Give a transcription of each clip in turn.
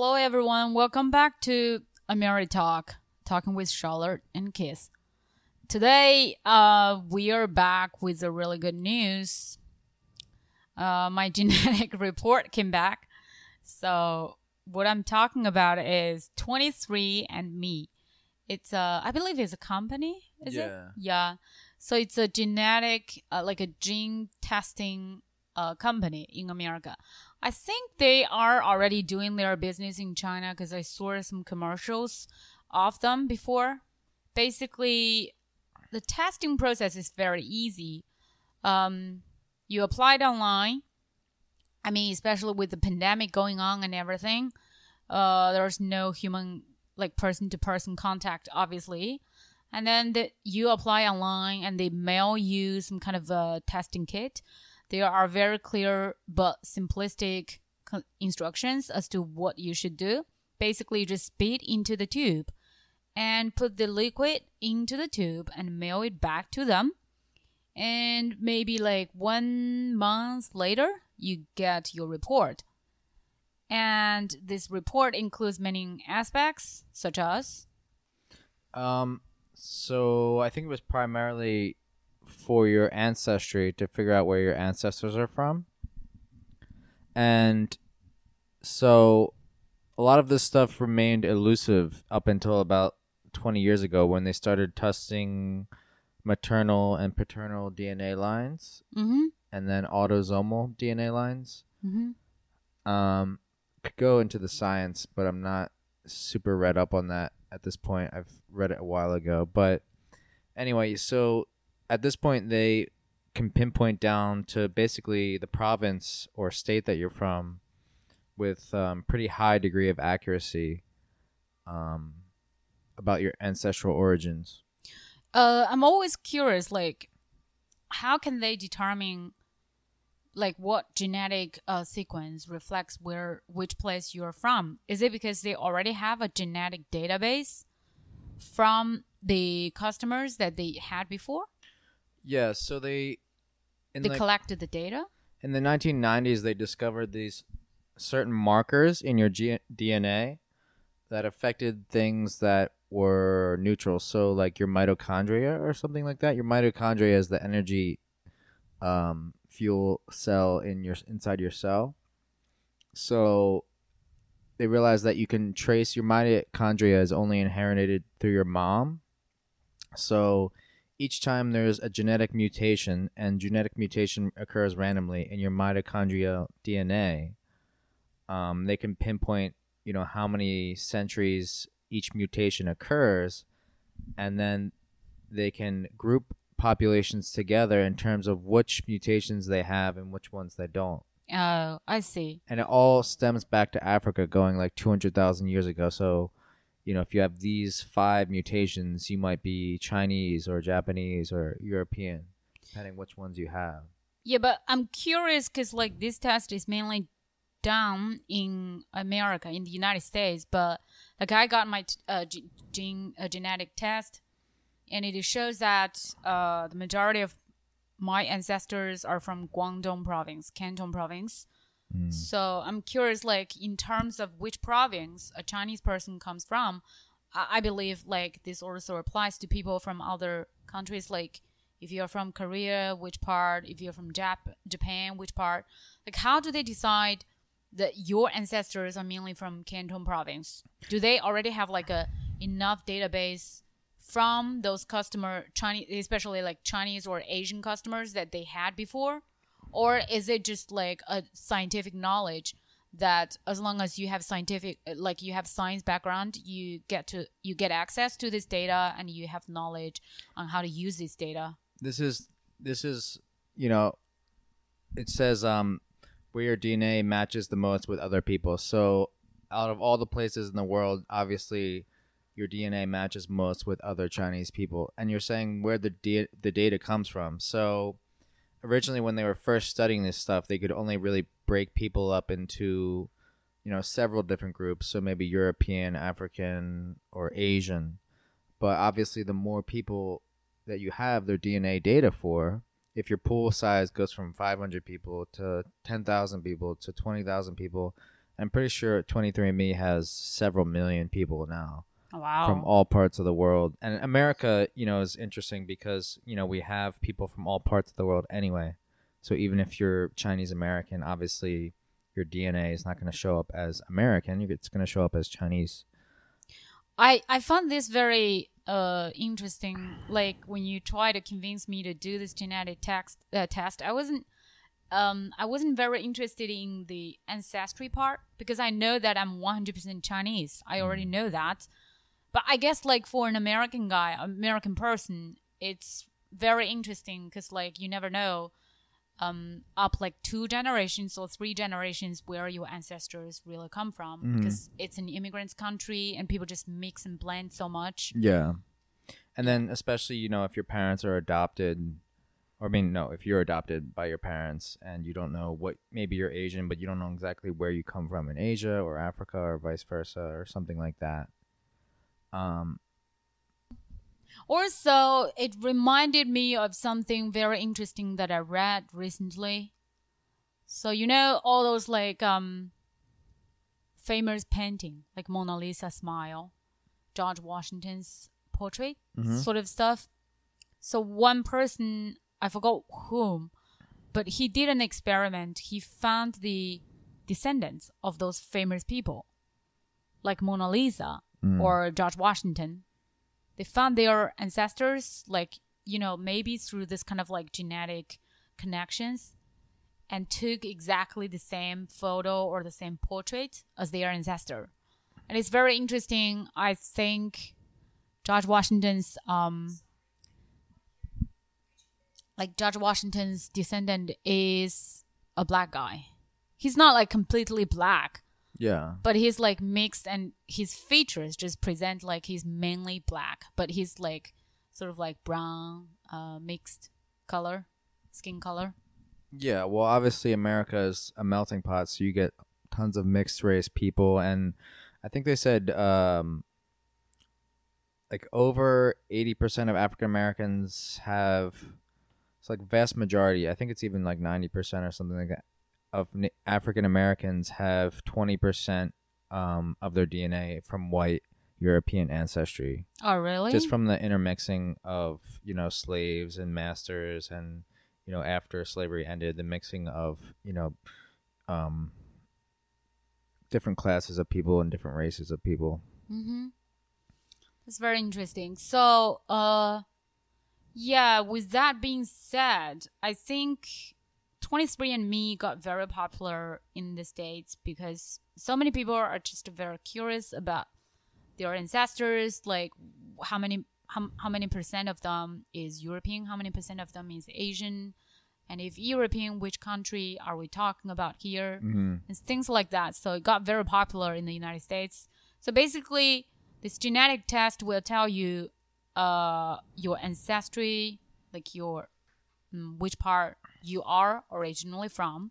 Hello, everyone. Welcome back to Ameri Talk, talking with Charlotte and Kiss. Today, uh, we are back with a really good news. Uh, my genetic report came back. So, what I'm talking about is 23andMe. It's a, I believe it's a company, is it? Yeah. Yeah. So, it's a genetic, uh, like a gene testing uh, company in America. I think they are already doing their business in China because I saw some commercials of them before. Basically, the testing process is very easy. Um, you applied online. I mean, especially with the pandemic going on and everything, uh, there's no human, like person to person contact, obviously. And then the, you apply online and they mail you some kind of a testing kit. There are very clear but simplistic instructions as to what you should do. Basically, just spit into the tube and put the liquid into the tube and mail it back to them. And maybe like one month later, you get your report. And this report includes many aspects, such as Um, so I think it was primarily for your ancestry to figure out where your ancestors are from. And so a lot of this stuff remained elusive up until about 20 years ago when they started testing maternal and paternal DNA lines mm-hmm, and then autosomal DNA lines. mm-hmm. Um, could go into the science, but I'm not super read up on that at this point. I've read it a while ago, but anyway, so at this point they can pinpoint down to basically the province or state that you're from with um, pretty high degree of accuracy um, about your ancestral origins. uh, I'm always curious, like, how can they determine, like, what genetic uh, sequence reflects where which place you're from? Is it because they already have a genetic database from the customers that they had before? Yeah, so they in they like- collected the data. in the 1990s they discovered these certain markers in your G- DNA that affected things that were neutral. So like your mitochondria or something like that. Your mitochondria is the energy um, fuel cell in your inside your cell. So they realized that you can trace your mitochondria is only inherited through your mom. So each time there's a genetic mutation and genetic mutation occurs randomly in your mitochondrial DNA, um, they can pinpoint, you know, how many centuries each mutation occurs, and then they can group populations together in terms of which mutations they have and which ones they don't. Oh, I see. And it all stems back to Africa going like 200,000 years ago. So, you know, if you have these five mutations, you might be Chinese or Japanese or European, depending which ones you have. Yeah, but I'm curious because like this test is mainly done in America, in the United States. But like I got my uh, ge- gene uh, genetic test, and it shows that uh, the majority of my ancestors are from Guangdong province, Canton province. Mm. So I'm curious, like in terms of which province a Chinese person comes from, I, I believe like this also applies to people from other countries. Like if you're from Korea, which part? If you're from Jap- Japan, which part? Like how do they decide that your ancestors are mainly from Canton province? Do they already have like a enough database from those customer Chinese, especially like Chinese or Asian customers that they had before? Or is it just like a scientific knowledge that as long as you have scientific like you have science background you get to you get access to this data and you have knowledge on how to use this data This is this is you know, it says um where your DNA matches the most with other people. So out of all the places in the world, obviously your DNA matches most with other Chinese people, and you're saying where the da- the data comes from. So originally, when they were first studying this stuff, they could only really break people up into you know several different groups. So maybe European, African, or Asian. But obviously, the more people that you have their DNA data for, if your pool size goes from 500 people to 10,000 people to 20,000 people, I'm pretty sure 23andMe has several million people now Wow. from all parts of the world. And America, you know, is interesting because, you know, we have people from all parts of the world anyway. So even if you're Chinese American, obviously your DNA is not going to show up as American. It's going to show up as Chinese. I I found this very uh interesting. Like when you try to convince me to do this genetic text uh, test, I wasn't um I wasn't very interested in the ancestry part because I know that I'm 100% Chinese. I already know that. But I guess like for an American guy, American person, it's very interesting because like you never know um up like two generations or three generations where your ancestors really come from Mhm. because it's an immigrants country and people just mix and blend so much Yeah. And then especially, you know, if your parents are adopted or I mean no, if you're adopted by your parents and you don't know what maybe you're Asian but you don't know exactly where you come from in Asia or Africa or vice versa or something like that. Um also it reminded me of something very interesting that i read recently. So you know all those like um famous painting like mona lisa smile george washington's portrait Mhm. sort of stuff. So one person i forgot whom but he did an experiment. He found the descendants of those famous people like mona lisa Mm. or george washington. They found their ancestors like you know maybe through this kind of like genetic connections and took exactly the same photo or the same portrait as their ancestor. And it's very interesting i think george washington's um like george washington's descendant is a black guy. He's not like completely black yeah. but he's like mixed and his features just present like he's mainly black but he's like sort of like brown uh mixed color skin color Yeah, well, obviously America is a melting pot, so you get tons of mixed race people, and I think they said um, like over eighty percent of African Americans have it's like vast majority. I think it's even like ninety percent or something like that of African Americans have twenty percent um, of their DNA from white European ancestry. Oh really? Just from the intermixing of you know slaves and masters and you know after slavery ended the mixing of you know um different classes of people and different races of people. Mm-hmm. that's very interesting. So uh yeah with that being said i think 23andme got very popular in the states because so many people are just very curious about their ancestors like how many how, how many percent of them is european how many percent of them is asian and if european which country are we talking about here? Mm-hmm. and things like that. So it got very popular in the united states. So basically this genetic test will tell you uh your ancestry like your mm, which part you are originally from.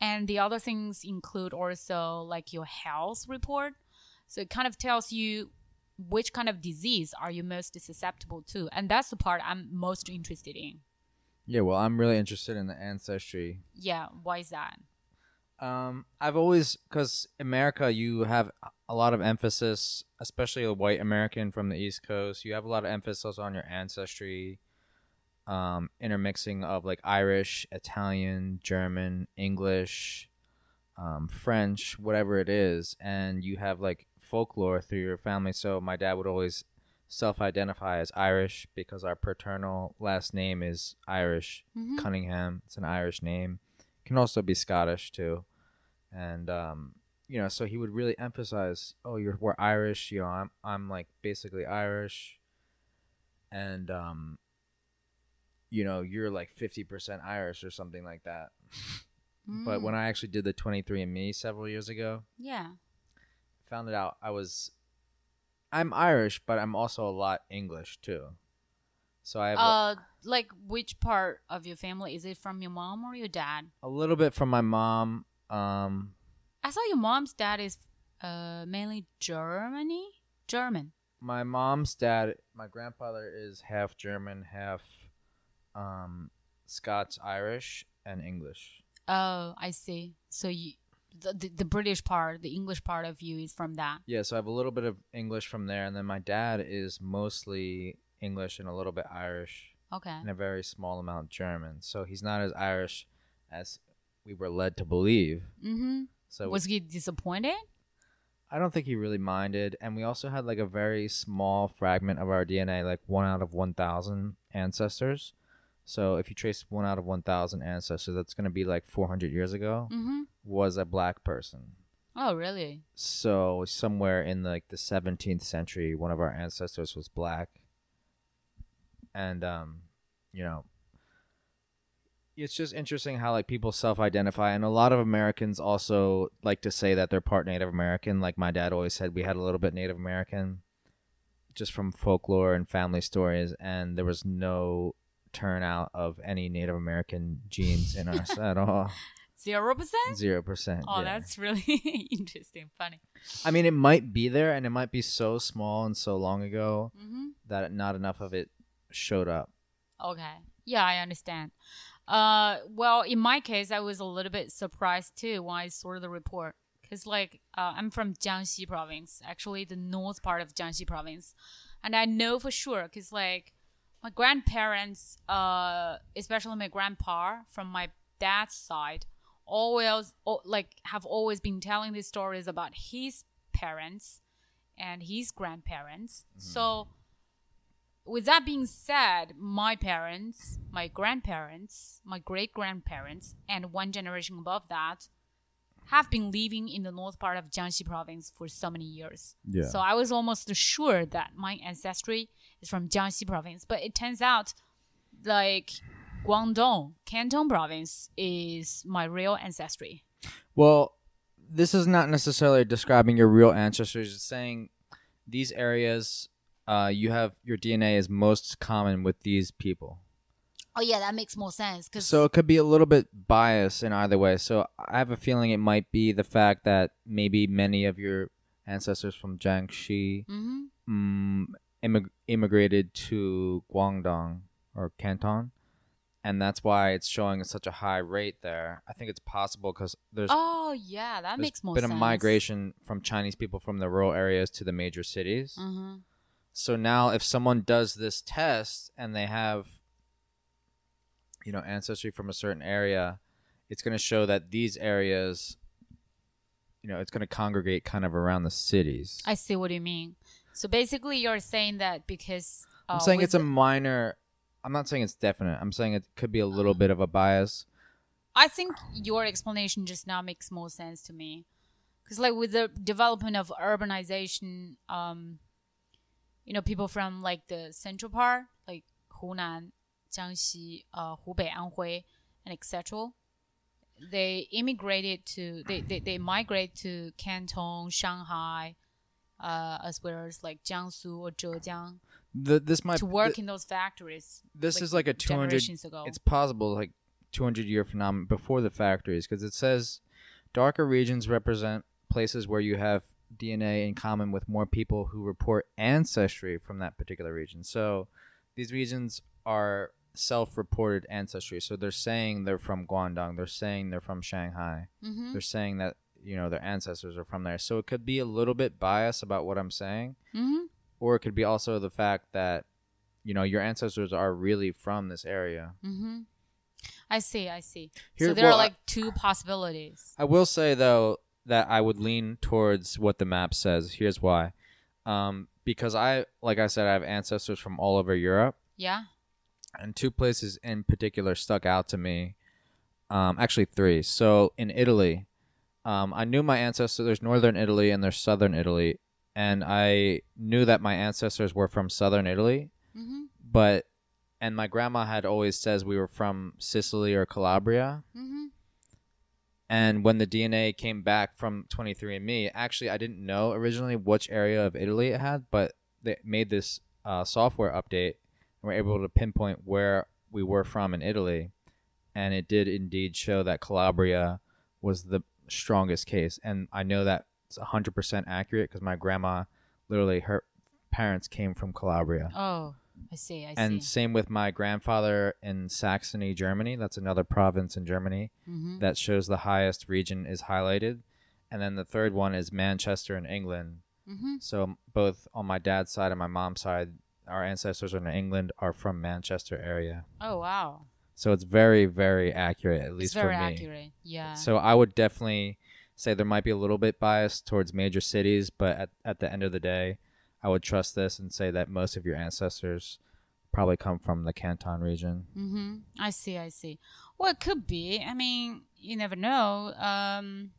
And the other things include also like your health report. So it kind of tells you which kind of disease are you most susceptible to and that's the part i'm most interested in. Yeah well i'm really interested in the ancestry. Yeah why is that? Um i've always because america you have a lot of emphasis especially a white american from the east coast you have a lot of emphasis on your ancestry um, intermixing of like Irish, Italian, German, English, um, French, whatever it is, and you have like folklore through your family. So my dad would always self-identify as Irish because our paternal last name is Irish, Mhm. Cunningham. It's an Irish name. Can also be Scottish too, and um, you know, so he would really emphasize, "Oh, you're we're Irish. You know, I'm I'm like basically Irish." And um, you know, you're like 50% Irish or something like that. But Mm. when I actually did the 23andMe several years ago, yeah found it out I was I'm Irish, but I'm also a lot English too. So I have a- Uh, like which part of your family is it from your mom or your dad? a little bit from my mom. Um, I saw your mom's dad is uh mainly Germany, German. my mom's dad, my grandfather is half German, half um, Scots Irish and English. Oh, I see. So you the, the the British part, the English part of you is from that. Yeah, so I have a little bit of English from there, and then my dad is mostly English and a little bit Irish Okay. and a very small amount German. So he's not as Irish as we were led to believe. Mm-hmm. So Was he disappointed? I don't think he really minded. And we also had like a very small fragment of our DNA, like one out of 1,000 ancestors. So if you trace one out of 1,000 ancestors, that's going to be like 400 years ago, Mm-hmm. was a black person. Oh, really? So somewhere in like the 17th century, one of our ancestors was black. And, um, you know, it's just interesting how like people self-identify and a lot of americans also like to say that they're part native american like my dad always said we had a little bit native american just from folklore and family stories and there was no turnout of any native american genes in us at all Zero percent? zero percent Oh, that's really interesting, funny. i mean it might be there and it might be so small and so long ago Mm-hmm. that not enough of it showed up Okay. Yeah, I understand. Uh, well, in my case, I was a little bit surprised too when I saw the report. Cause like, uh, I'm from Jiangxi province, actually the north part of Jiangxi province, and I know for sure, cause like, my grandparents, uh, especially my grandpa from my dad's side, always like have always been telling these stories about his parents and his grandparents. So with that being said, my parents, my grandparents, my great grandparents, and one generation above that have been living in the north part of Jiangxi province for so many years. Yeah. So I was almost sure that my ancestry is from Jiangxi province, but it turns out like Guangdong, Canton province is my real ancestry. Well, this is not necessarily describing your real ancestors. It's saying these areas, uh, you have your DNA is most common with these people. Oh yeah, that makes more sense because So it could be a little bit biased in either way. So I have a feeling it might be the fact that maybe many of your ancestors from Jiangxi hmm mm, immig- immigrated to Guangdong or Canton. And that's why it's showing such a high rate there. I think it's possible because there's Oh yeah, that makes more been sense. a migration from Chinese people from the rural areas to the major cities. hmm So now, if someone does this test and they have, you know, ancestry from a certain area, it's going to show that these areas, you know, it's going to congregate kind of around the cities. I see what you mean. So basically, you're saying that because uh, I'm saying it's a minor. I'm not saying it's definite. I'm saying it could be a little bit of a bias. I think your explanation just now makes more sense to me, because like with the development of urbanization, um, you know, people from like the central part, like Hunan, Jiangxi, uh, Hubei, Anhui, and etc. They immigrated to they, they, they migrate to Canton, Shanghai, uh, as well as like Jiangsu or Zhejiang The, this might to work th- in those factories. this like, is like a 200 generations ago. it's possible like 200 year phenomenon before the factories because it says darker regions represent places where you have DNA in common with more people who report ancestry from that particular region. So these regions are self-reported ancestry. So they're saying they're from Guangdong, they're saying they're from Shanghai. hmm They're saying that you know their ancestors are from there. So it could be a little bit biased about what I'm saying hmm or it could be also the fact that you know your ancestors are really from this area. hmm I see. I see. Here- so there well, are like two possibilities. I will say though that I would lean towards what the map says. Here's why. Um, because I, like I said, I have ancestors from all over Europe, Yeah. and two places in particular stuck out to me. Um, actually, three. So in Italy, um, I knew my ancestors. There's northern Italy and there's southern Italy, and I knew that my ancestors were from southern Italy. Mm-hmm. But and my grandma had always says we were from Sicily or Calabria. Mm-hmm. And when the DNA came back from 23andMe, actually, I didn't know originally which area of Italy it had, but they made this uh, software update and were able to pinpoint where we were from in Italy. And it did indeed show that Calabria was the strongest case. And I know that it's 100% accurate because my grandma, literally, her parents came from Calabria. Oh. I see. I and see. same with my grandfather in Saxony, Germany. That's another province in Germany Mm-hmm. that shows the highest region is highlighted. And then the third one is Manchester in England. Mm-hmm. So both on my dad's side and my mom's side, our ancestors in England are from Manchester area. Oh wow. So it's very, very accurate, at least for me. Very accurate. Yeah. So I would definitely say there might be a little bit biased towards major cities, but at, at the end of the day, I would trust this and say that most of your ancestors probably come from the Canton region. Mm-hmm. I see. I see. Well, it could be. I mean, you never know. Um,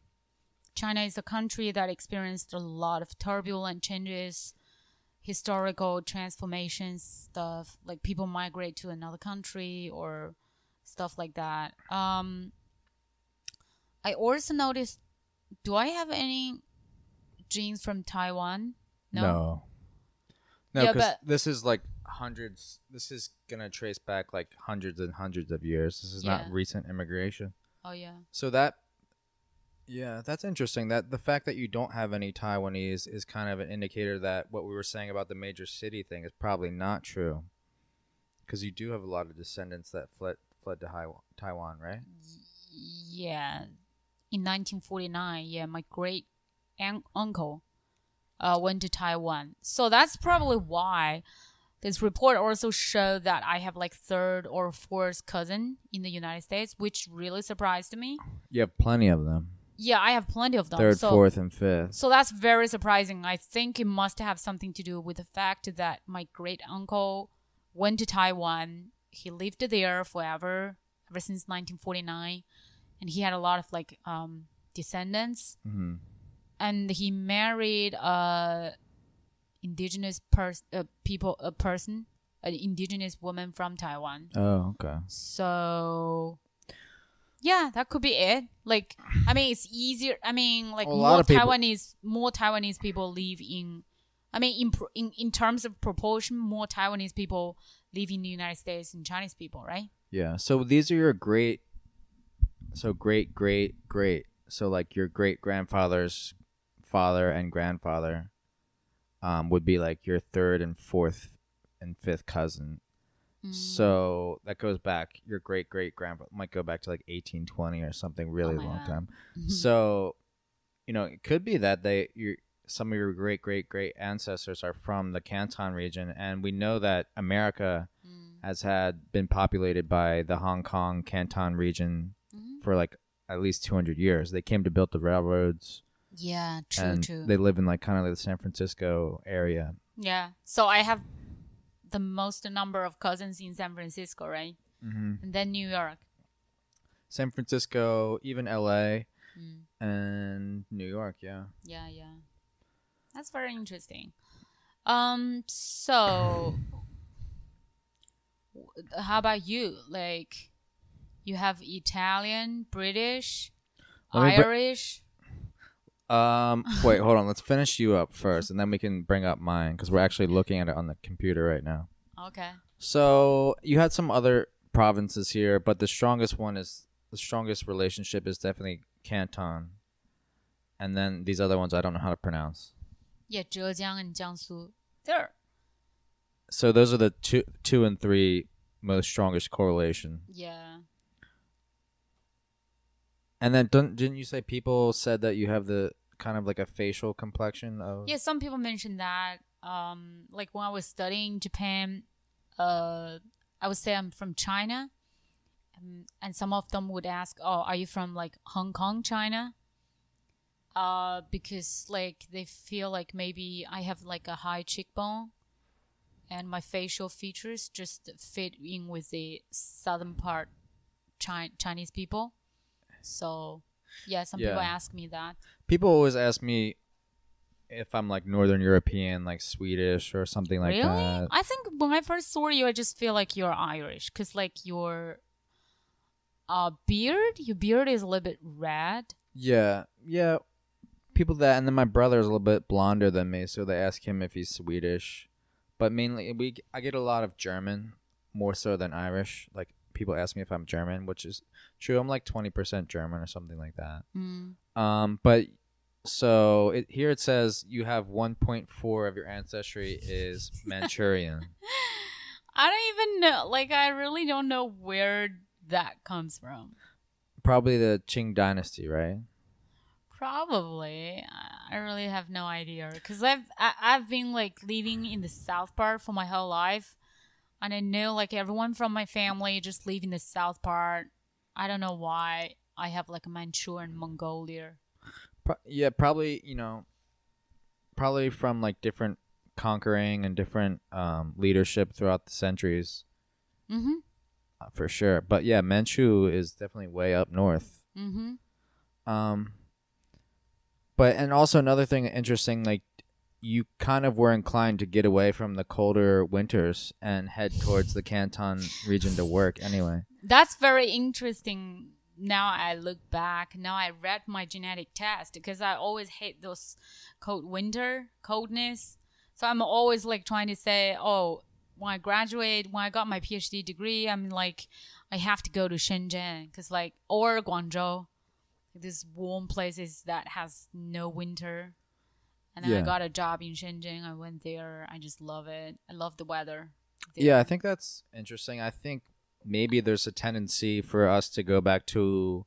China is a country that experienced a lot of turbulent changes, historical transformations, stuff like people migrate to another country or stuff like that. Um, I also noticed. Do I have any genes from Taiwan? No. No, Yeah, because this is like hundreds. This is gonna trace back like hundreds and hundreds of years. This is Yeah. not recent immigration. Oh yeah. So that, yeah, that's interesting. That the fact that you don't have any Taiwanese is kind of an indicator that what we were saying about the major city thing is probably not true. Because you do have a lot of descendants that fled fled to Taiwan, right? yeah in 1949 yeah my great un- uncle uh, went to taiwan so that's probably why this report also showed that i have like third or fourth cousin in the united states which really surprised me You have plenty of them. yeah i have plenty of them Third, so, fourth, and fifth. so that's very surprising i think it must have something to do with the fact that my great uncle went to taiwan he lived there forever ever since 1949 and he had a lot of like um descendants. Hmm and he married a indigenous pers- uh, people a person an indigenous woman from taiwan. Oh, okay. so yeah that could be it. Like i mean it's easier i mean like A more taiwanese more taiwanese people live in i mean in, in in terms of proportion more taiwanese people in the united states and chinese people right Yeah. So these are your great. So great, great, great. So like your great grandfather's father and grandfather, um, would be like your third and fourth and fifth cousin. Mm. So that goes back. Your great great grandpa might go back to like eighteen twenty or something really Oh long God. time. So, you know, it could be that they you some of your great great great ancestors are from the Canton region, and we know that America Mm. has had been populated by the Hong Kong Canton region Mhm. for like at least 200 years. They came to build the railroads yeah true and true they live in like kind of like the San Francisco area. Yeah. So I have the most number of cousins in San Francisco, right? Mm-hmm. And then New York. San Francisco, even LA Mm. and New York, yeah. Yeah, yeah. That's very interesting. Um. So, how about you? Like, you have Italian, British, br- Irish. Um, wait, hold on. Let's finish you up first, and then we can bring up mine because we're actually looking at it on the computer right now. Okay. So you had some other provinces here, but the strongest one is the strongest relationship is definitely Canton, and then these other ones I don't know how to pronounce. Yeah, Zhejiang and Jiangsu. There. So those are the two, two and three most strongest correlation. Yeah. And then don't, didn't you say people said that you have the kind of like a facial complexion of? Yeah, some people mentioned that. Um, like when I was studying Japan, uh, I would say I'm from China, um, and some of them would ask, "Oh, are you from like Hong Kong, China?" Uh, because like they feel like maybe I have like a high cheekbone, and my facial features just fit in with the southern part Chi- Chinese people. So, yeah, some people ask me that. People always ask me if I'm like Northern European, like Swedish or something like really? that. Really? I think when I first saw you, I just feel like you're Irish because like your uh beard, your beard is a little bit red. Yeah, yeah. People that, and then my brother is a little bit blonder than me, so they ask him if he's Swedish. But mainly, we I get a lot of German, more so than Irish. Like people ask me if I'm German, which is true. I'm like twenty percent German or something like that. Mm. Um, but so it, here it says you have 1.4 of your ancestry is Manchurian. I don't even know. Like, I really don't know where that comes from. Probably the Qing dynasty, right? Probably. I- really have no idea because I've I, I've been like living in the south part for my whole life, and I know like everyone from my family just live in the south part. I don't know why I have like a Manchurian Mongolia. Pro- yeah, probably you know, probably from like different conquering and different um, leadership throughout the centuries, Mm-hmm. uh, for sure. But yeah, Manchu is definitely way up north. Mm-hmm. Um, but and also another thing interesting, like you kind of were inclined to get away from the colder winters and head towards the Canton region to work anyway. That's very interesting. Now I look back. Now I read my genetic test because I always hate those cold winter coldness. So I'm always like trying to say, oh, when I graduate, when I got my PhD degree, I'm like, I have to go to Shenzhen because like or Guangzhou, these warm places that has no winter. And then I got a job in Shenzhen. I went there. I just love it. I love the weather. there. Yeah, I think that's interesting. I think maybe there's a tendency for us to go back to,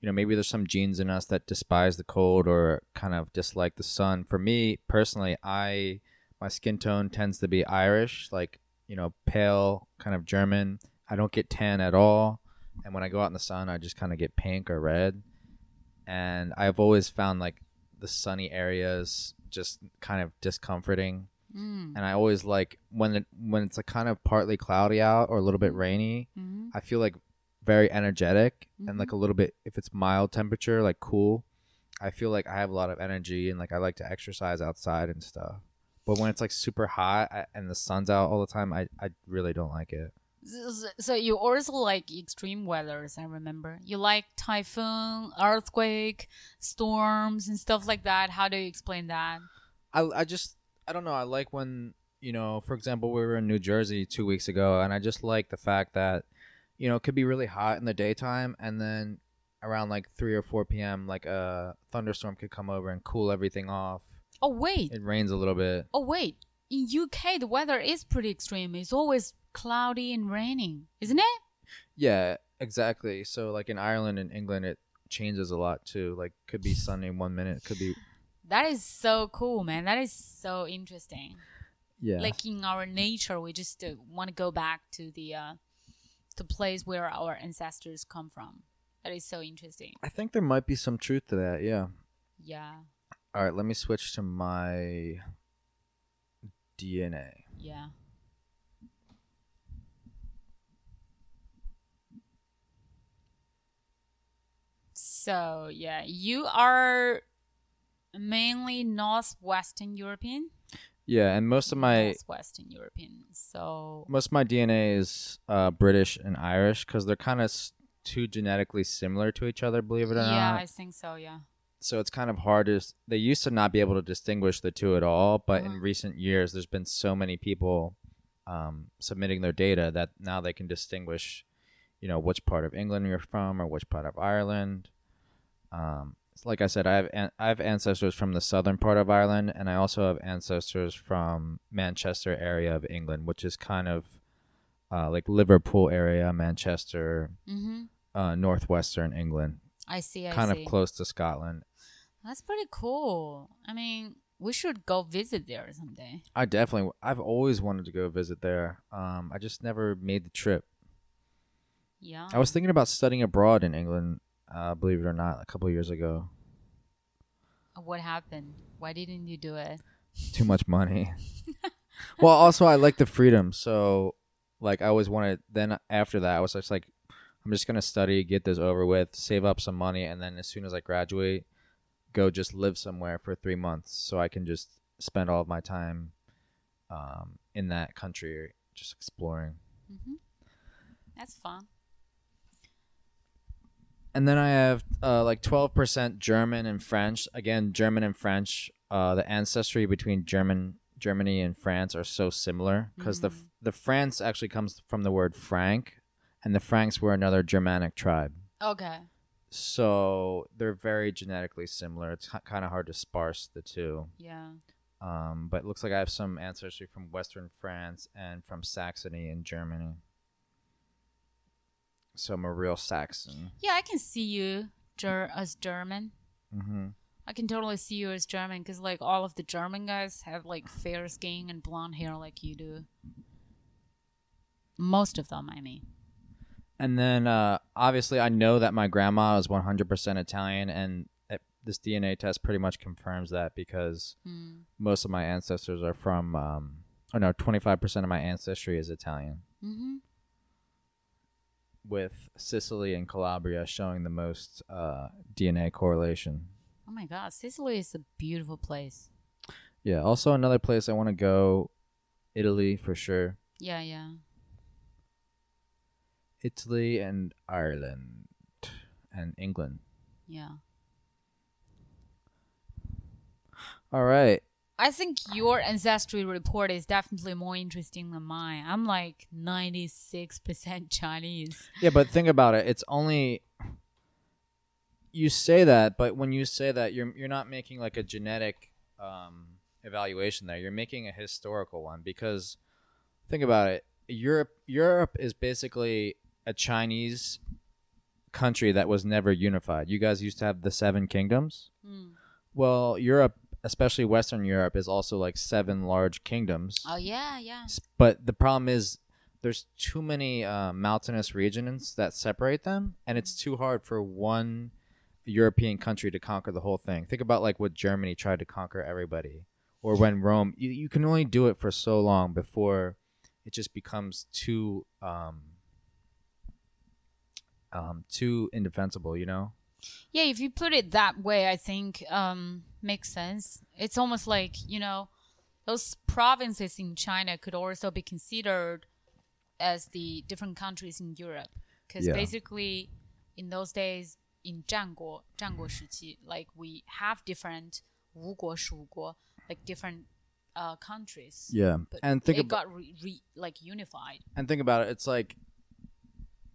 you know, maybe there's some genes in us that despise the cold or kind of dislike the sun. For me personally, I my skin tone tends to be Irish, like you know, pale, kind of German. I don't get tan at all, and when I go out in the sun, I just kind of get pink or red. And I've always found like the sunny areas just kind of discomforting Mm. and I always like when it when it's like kind of partly cloudy out or a little bit rainy. hmm I feel like very energetic and like a little bit if it's mild temperature, like cool. I feel like I have a lot of energy and like I like to exercise outside and stuff. But when it's like super hot and the sun's out all the time, I I really don't like it. So- So you also like extreme weathers, I remember. You like typhoon, earthquake, storms, and stuff like that. How do you explain that? I I just I don't know. I like when you know, for example, we were in New Jersey two weeks ago, and I just like the fact that you know it could be really hot in the daytime, and then around like three or four p.m., like a thunderstorm could come over and cool everything off. Oh wait, It rains a little bit. oh wait. In UK, the weather is pretty extreme. It's always cloudy and raining, isn't it? Yeah, exactly. So like in Ireland and England, it changes a lot too. Like could be sunny one minute, could be That is so cool, man. That is so interesting. yeah. Like in our nature, we just uh, want to go back to the uh, the place where our ancestors come from. That is so interesting. I think there might be some truth to that. Yeah. Yeah, All right, let me switch to my DNA. yeah. So yeah, you are mainly northwestern European. Yeah, and most of my northwestern European. So most of my DNA is uh, British and Irish because they're kind of s- too genetically similar to each other. Believe it or yeah, not. Yeah, I think so. Yeah. so it's kind of hard to. s- They used to not be able to distinguish the two at all, but in Uh-huh. recent years, there's been so many people um, submitting their data that now they can distinguish, you know, which part of England you're from or which part of Ireland. Um, like I said, I have an- I have ancestors from the southern part of Ireland, and I also have ancestors from Manchester area of England, which is kind of uh, like Liverpool area, Manchester, Mm-hmm. uh, northwestern England, I see. I kind see. of close to Scotland. That's pretty cool. I mean, we should go visit there someday. I definitely. I've always wanted to go visit there. Um, I just never made the trip. Yeah. I was thinking about studying abroad in England. Uh, believe it or not, a couple years ago. What happened? Why didn't you do it? Too much money. well, also I like the freedom. So, like, I always wanted. Then after that, I was just like, I'm just gonna study, get this over with, save up some money, and then as soon as I graduate, go just live somewhere for three months, so I can just spend all of my time, um, in that country, just exploring. Mm-hmm. That's fun. And then I have uh, like 12% German and French. Again, German and French. Uh, the ancestry between German, Germany and France are so similar because the Mhm. the France actually comes from the word Frank, and the Franks were another Germanic tribe. Okay. So they're very genetically similar. It's kind of hard to sparse the two. Yeah. Um, but it looks like I have some ancestry from Western France and from Saxony in Germany. So I'm a real Saxon. Yeah, I can see you ger- as German. Mm-hmm. I can totally see you as German because like all of the German guys have like fair skin and blonde hair like you do. Most of them, I mean. And then uh, obviously I know that my grandma is 100% Italian, and it, this DNA test pretty much confirms that because Mm. most of my ancestors are from. Um, oh no, 25% of my ancestry is Italian, Mm-hmm. With Sicily and Calabria showing the most uh, DNA correlation. Oh my God, Sicily is a beautiful place. Yeah. Also, another place I want to go, Italy for sure. Yeah, yeah. Italy and Ireland and England. Yeah. All right. I think your ancestry report is definitely more interesting than mine. I'm like 96% Chinese. Yeah, but think about it. It's only you say that, but when you say that, you're you're not making like a genetic um, evaluation there. You're making a historical one because think about it. Europe Europe is basically a Chinese country that was never unified. You guys used to have the seven kingdoms. Mm. Well, Europe, especially Western Europe, is also like seven large kingdoms. Oh, yeah, yeah. But the problem is there's too many uh, mountainous regions that separate them, and it's too hard for one European country to conquer the whole thing. Think about like what Germany tried to conquer everybody, or when Rome. You, you can only do it for so long before it just becomes too um, um, too indefensible. You know? Yeah, if you put it that way, I think um makes sense. It's almost like, you know, those provinces in China could also be considered as the different countries in Europe. Because Yeah. basically, in those days, in 战国战国时期, like we have different 吴国蜀国, like different uh, countries. Yeah. But and think it about got re- re- like unified. and think about it it's like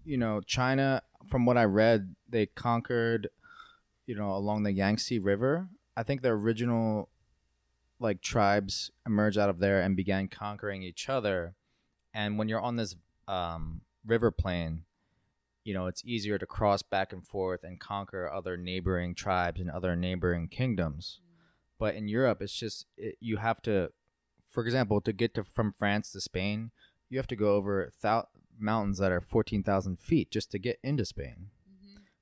you know china from what i read they conquered you know along the yangtze river. I think the original like tribes emerged out of there and began conquering each other. And when you're on this um, river plain you know it's easier to cross back and forth and conquer other neighboring tribes and other neighboring kingdoms. But in europe it's just it, you have to for example to get to from france to spain you have to go over thou- mountains that are 14,000 feet just to get into Spain.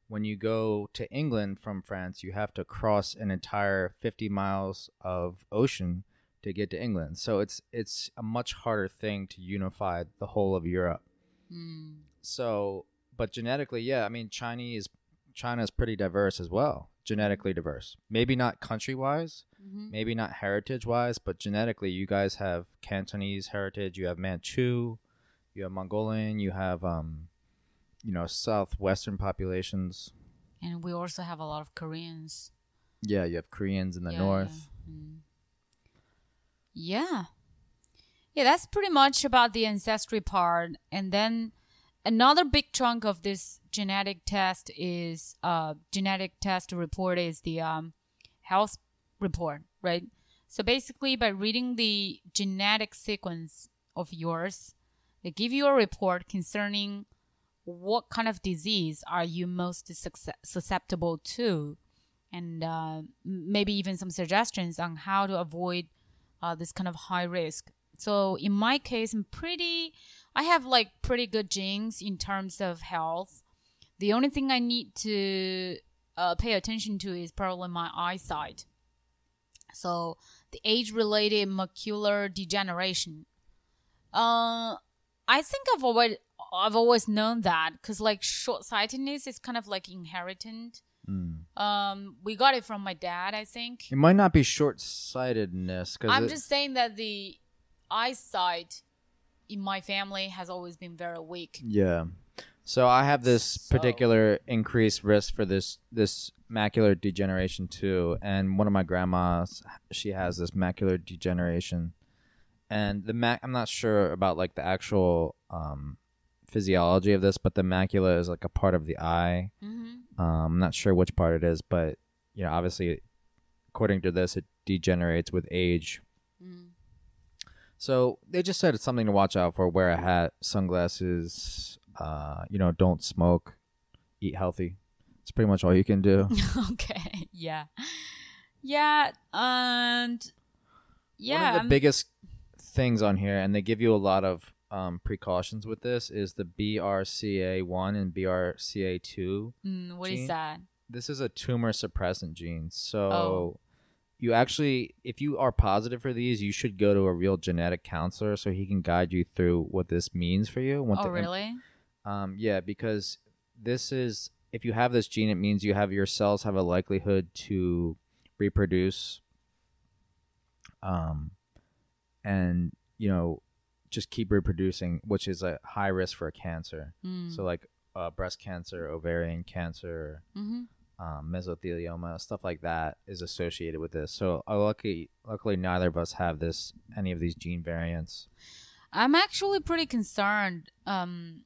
When you go to England from France, you have to cross an entire 50 miles of ocean to get to England. So it's it's a much harder thing to unify the whole of Europe. Mm. So, but genetically, yeah, I mean Chinese China is pretty diverse as well. Genetically diverse. Maybe not country-wise, hmm maybe not heritage-wise, but genetically you guys have Cantonese heritage, you have Manchu, you have Mongolian, you have um you know, southwestern populations. And we also have a lot of Koreans. Yeah, you have Koreans in the Yeah, north. Yeah. Mm. yeah. Yeah, that's pretty much about the ancestry part. And then another big chunk of this genetic test is uh genetic test report is the um health report, right? So basically by reading the genetic sequence of yours, they give you a report concerning what kind of disease are you most susceptible to and uh, maybe even some suggestions on how to avoid uh, this kind of high risk. So in my case, I'm pretty. I have like pretty good genes in terms of health. The only thing I need to uh, pay attention to is probably my eyesight. So the age-related macular degeneration. Uh, I think I've always I've always known that because like short-sightedness is kind of like inherited. Mm. Um, we got it from my dad, I think. It might not be short-sightedness I'm just saying that the eyesight in my family has always been very weak. Yeah. So I have this So- particular increased risk for this this macular degeneration too, and one of my grandmas she has this macular degeneration, and the mac I'm not sure about like the actual um, physiology of this, but the macula is like a part of the eye. hmm Um, I'm not sure which part it is, but you know, obviously, according to this, it degenerates with age So they just said it's something to watch out for. Wear a hat, sunglasses. Uh, you know, don't smoke, eat healthy. It's pretty much all you can do. okay. Yeah. Yeah. And yeah. One of the I'm- biggest things on here, and they give you a lot of um, precautions with this, is the BRCA1 and BRCA2. Mm, what is gene. that? This is a tumor suppressant gene. So Oh. you actually, if you are positive for these, you should go to a real genetic counselor so he can guide you through what this means for you. What Oh, the really? Um, yeah, because this is if you have this gene, it means you have your cells have a likelihood to reproduce, um, and you know, just keep reproducing, which is a high risk for cancer. Mm. So like uh, breast cancer, ovarian cancer, hmm um, mesothelioma, stuff like that is associated with this. So uh, lucky, luckily, neither of us have this any of these gene variants. I'm actually pretty concerned. Um,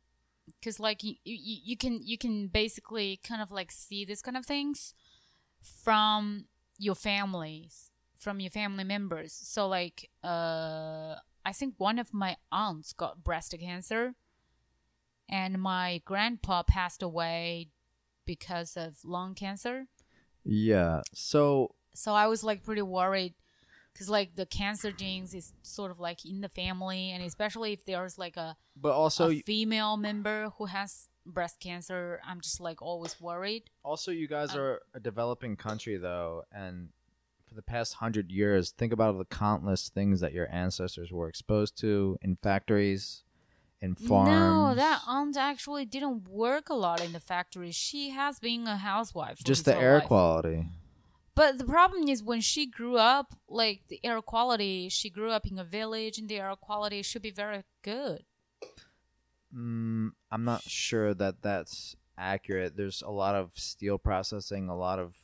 because like you, you, you can you can basically kind of like see this kind of things from your families, from your family members. So like, uh, I think one of my aunts got breast cancer, and my grandpa passed away because of lung cancer. Yeah. So So I was like pretty worried because like the cancer genes is sort of like in the family, and especially if there's like a but also a female member who has breast cancer, I'm just like always worried. Also, you guys Um, are a developing country, though, and for the past hundred years, think about the countless things that your ancestors were exposed to in factories, in farms. No, that aunt actually didn't work a lot in the factory. She has been a housewife. just the air life. quality. But the problem is when she grew up, like the air quality, she grew up in a village, and the air quality should be very good. Mm, I'm not sure that that's accurate. There's a lot of steel processing, a lot of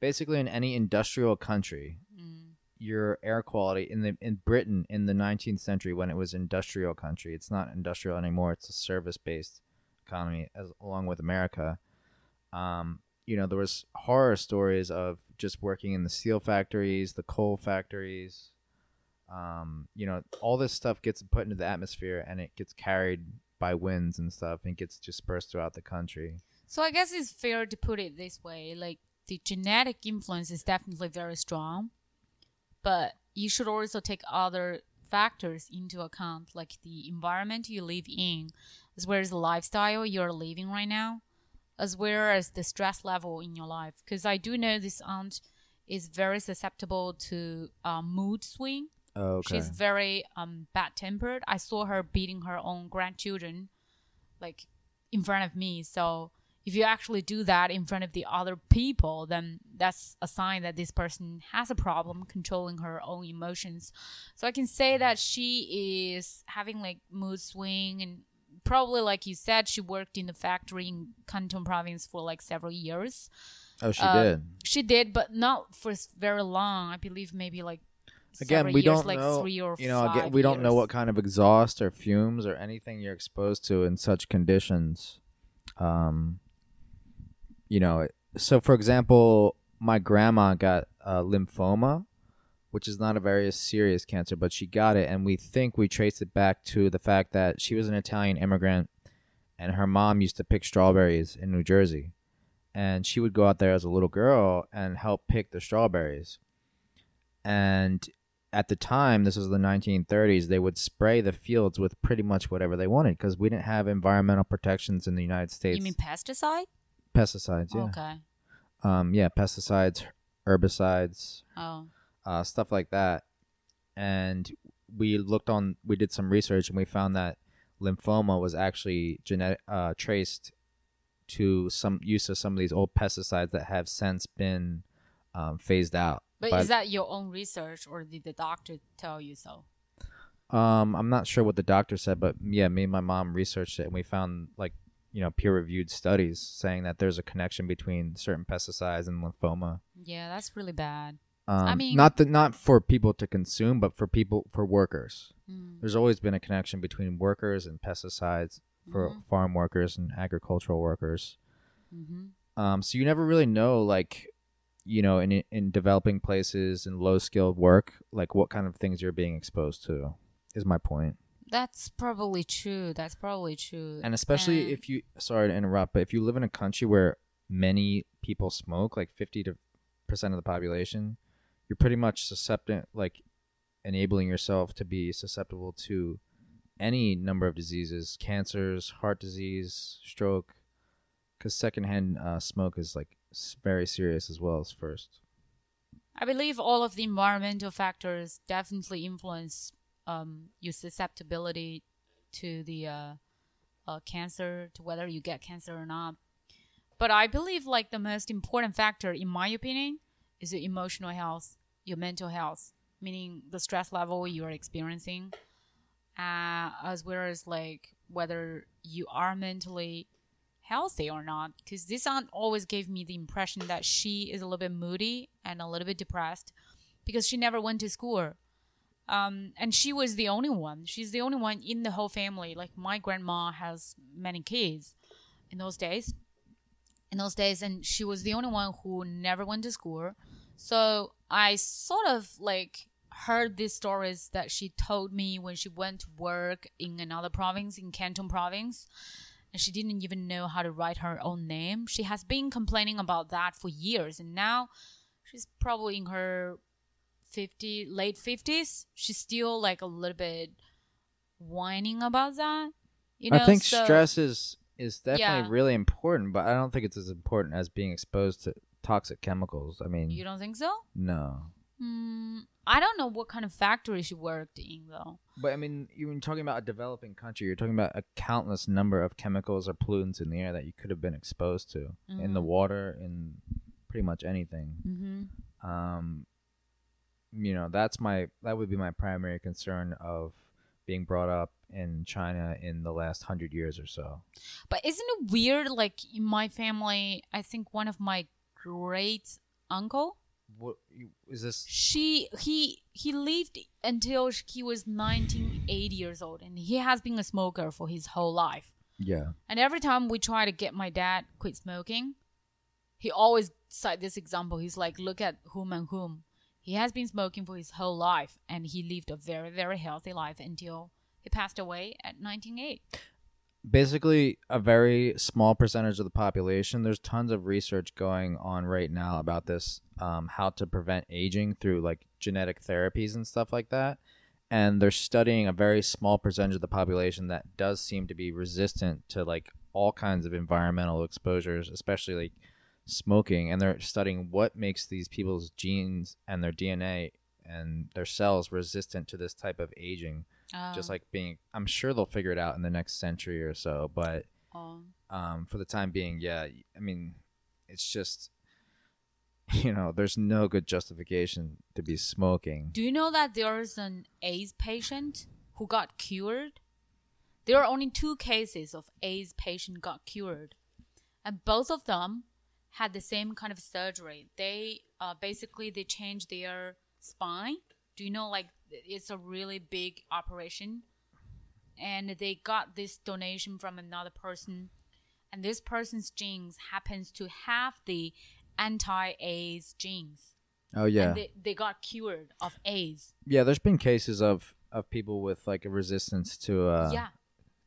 basically in any industrial country, Mm. your air quality in the in Britain in the 19th century when it was industrial country. It's not industrial anymore. It's a service based economy as along with America. Um, you know, there was horror stories of just working in the steel factories, the coal factories. Um, you know, all this stuff gets put into the atmosphere and it gets carried by winds and stuff and gets dispersed throughout the country. So I guess it's fair to put it this way: like the genetic influence is definitely very strong, but you should also take other factors into account, like the environment you live in, as well as the lifestyle you're living right now, as well as the stress level in your life. Because I do know this aunt is very susceptible to uh, mood swing. Oh, okay. She's very um bad tempered. I saw her beating her own grandchildren, like in front of me. So if you actually do that in front of the other people, then that's a sign that this person has a problem controlling her own emotions. So I can say that she is having like mood swing and probably like you said, she worked in the factory in Canton province for like several years. oh, she uh, did. She did, but not for very long. I believe maybe like again we years, don't like know three or you know again, we don't know what kind of exhaust or fumes or anything you're exposed to in such conditions um you know so for example my grandma got uh, lymphoma which is not a very serious cancer but she got it and we think we traced it back to the fact that she was an italian immigrant and her mom used to pick strawberries in new jersey and she would go out there as a little girl and help pick the strawberries and at the time this was the 1930s they would spray the fields with pretty much whatever they wanted because we didn't have environmental protections in the united states You mean pesticide? Pesticides yeah Okay. um yeah pesticides herbicides Oh. uh, stuff like that and we looked on we did some research and we found that lymphoma was actually genetic uh, traced to some use of some of these old pesticides that have since been um, phased out But by- is that your own research or did the doctor tell you so? Um, I'm not sure what the doctor said, but yeah, me and my mom researched it, and we found like you know peer-reviewed studies saying that there's a connection between certain pesticides and lymphoma. Yeah, that's really bad. Um, mean- not that not for people to consume, but for people for workers. Mm. There's always been a connection between workers and pesticides for Mhm. farm workers and agricultural workers. hmm Um, so you never really know, like, you know, in in developing places and low skilled work, like what kind of things you're being exposed to. is my point. That's probably true. That's probably true. And especially And- if you sorry to interrupt, but if you live in a country where many people smoke, like 50 to percent of the population, you're pretty much susceptible like enabling yourself to be susceptible to any number of diseases, cancers, heart disease, stroke cuz secondhand uh, smoke is like very serious as well as first. I believe all of the environmental factors definitely influence um, your susceptibility to the uh, uh, cancer, to whether you get cancer or not. But I believe like the most important factor, in my opinion, is your emotional health, your mental health, meaning the stress level you are experiencing, uh, as well as like whether you are mentally healthy or not because this aunt always gave me the impression that she is a little bit moody and a little bit depressed because she never went to school um, and she was the only one. She's the only one in the whole family. Like my grandma has many kids in those days in those days and she was the only one who never went to school. So i sort of like heard these stories that she told me when she went to work in another province in canton province and she didn't even know how to write her own name. She has been complaining about that for years, and now she's probably in her 50 late 50s. She's still like a little bit whining about that. You know, I think so- stress is is definitely Yeah. really important, but I don't think it's as important as being exposed to toxic chemicals. I mean, You don't think so? no. Hmm. I don't know what kind of factory she worked in though. But I mean, you're talking about a developing country. You're talking about a countless number of chemicals or pollutants in the air that you could have been exposed to in the Mhm. water, in pretty much anything. Mm-hmm. Um, you know, that's my that would be my primary concern of being brought up in China in the last hundred years or so. But isn't it weird? Like in my family, I think one of my great uncle What is this? she he he lived until he was 1980 years old and he has been a smoker for his whole life Yeah, and every time we try to get my dad quit smoking he always cite this example he's like look at whom and whom he has been smoking for his whole life and he lived a very very healthy life until he passed away at 198 basically a very small percentage of the population. There's tons of research going on right now about this, um, how to prevent aging through like genetic therapies and stuff like that. And they're studying a very small percentage of the population that does seem to be resistant to like all kinds of environmental exposures, especially like smoking. And they're studying what makes these people's genes and their DNA and their cells resistant to this type of aging just Um, like being i'm sure they'll figure it out in the next century or so but um, um, for the time being yeah i mean it's just you know there's no good justification to be smoking Do you know that there's an AIDS patient who got cured? There are only two cases of AIDS patient got cured, and both of them had the same kind of surgery. They uh, basically they changed their spine. Do you know like it's a really big operation, and they got this donation from another person, and this person's genes happens to have the anti-AIDS genes oh yeah and they, they got cured of AIDS. yeah there's been cases of of people with like a resistance to uh yeah,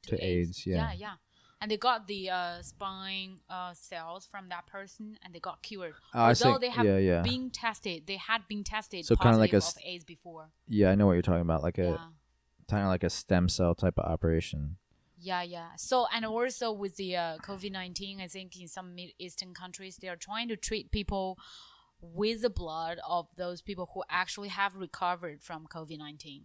to AIDS, yeah. yeah, yeah. And they got the uh, spine uh, cells from that person, and they got cured. Oh, I Although they have Yeah, yeah. been tested, they had been tested So kinda like a of AIDS before. yeah i know what you're talking about like a Yeah, kind of like a stem cell type of operation yeah, yeah. So and also with the uh, COVID nineteen, I think in some Mid Eastern countries they are trying to treat people with the blood of those people who actually have recovered from COVID nineteen.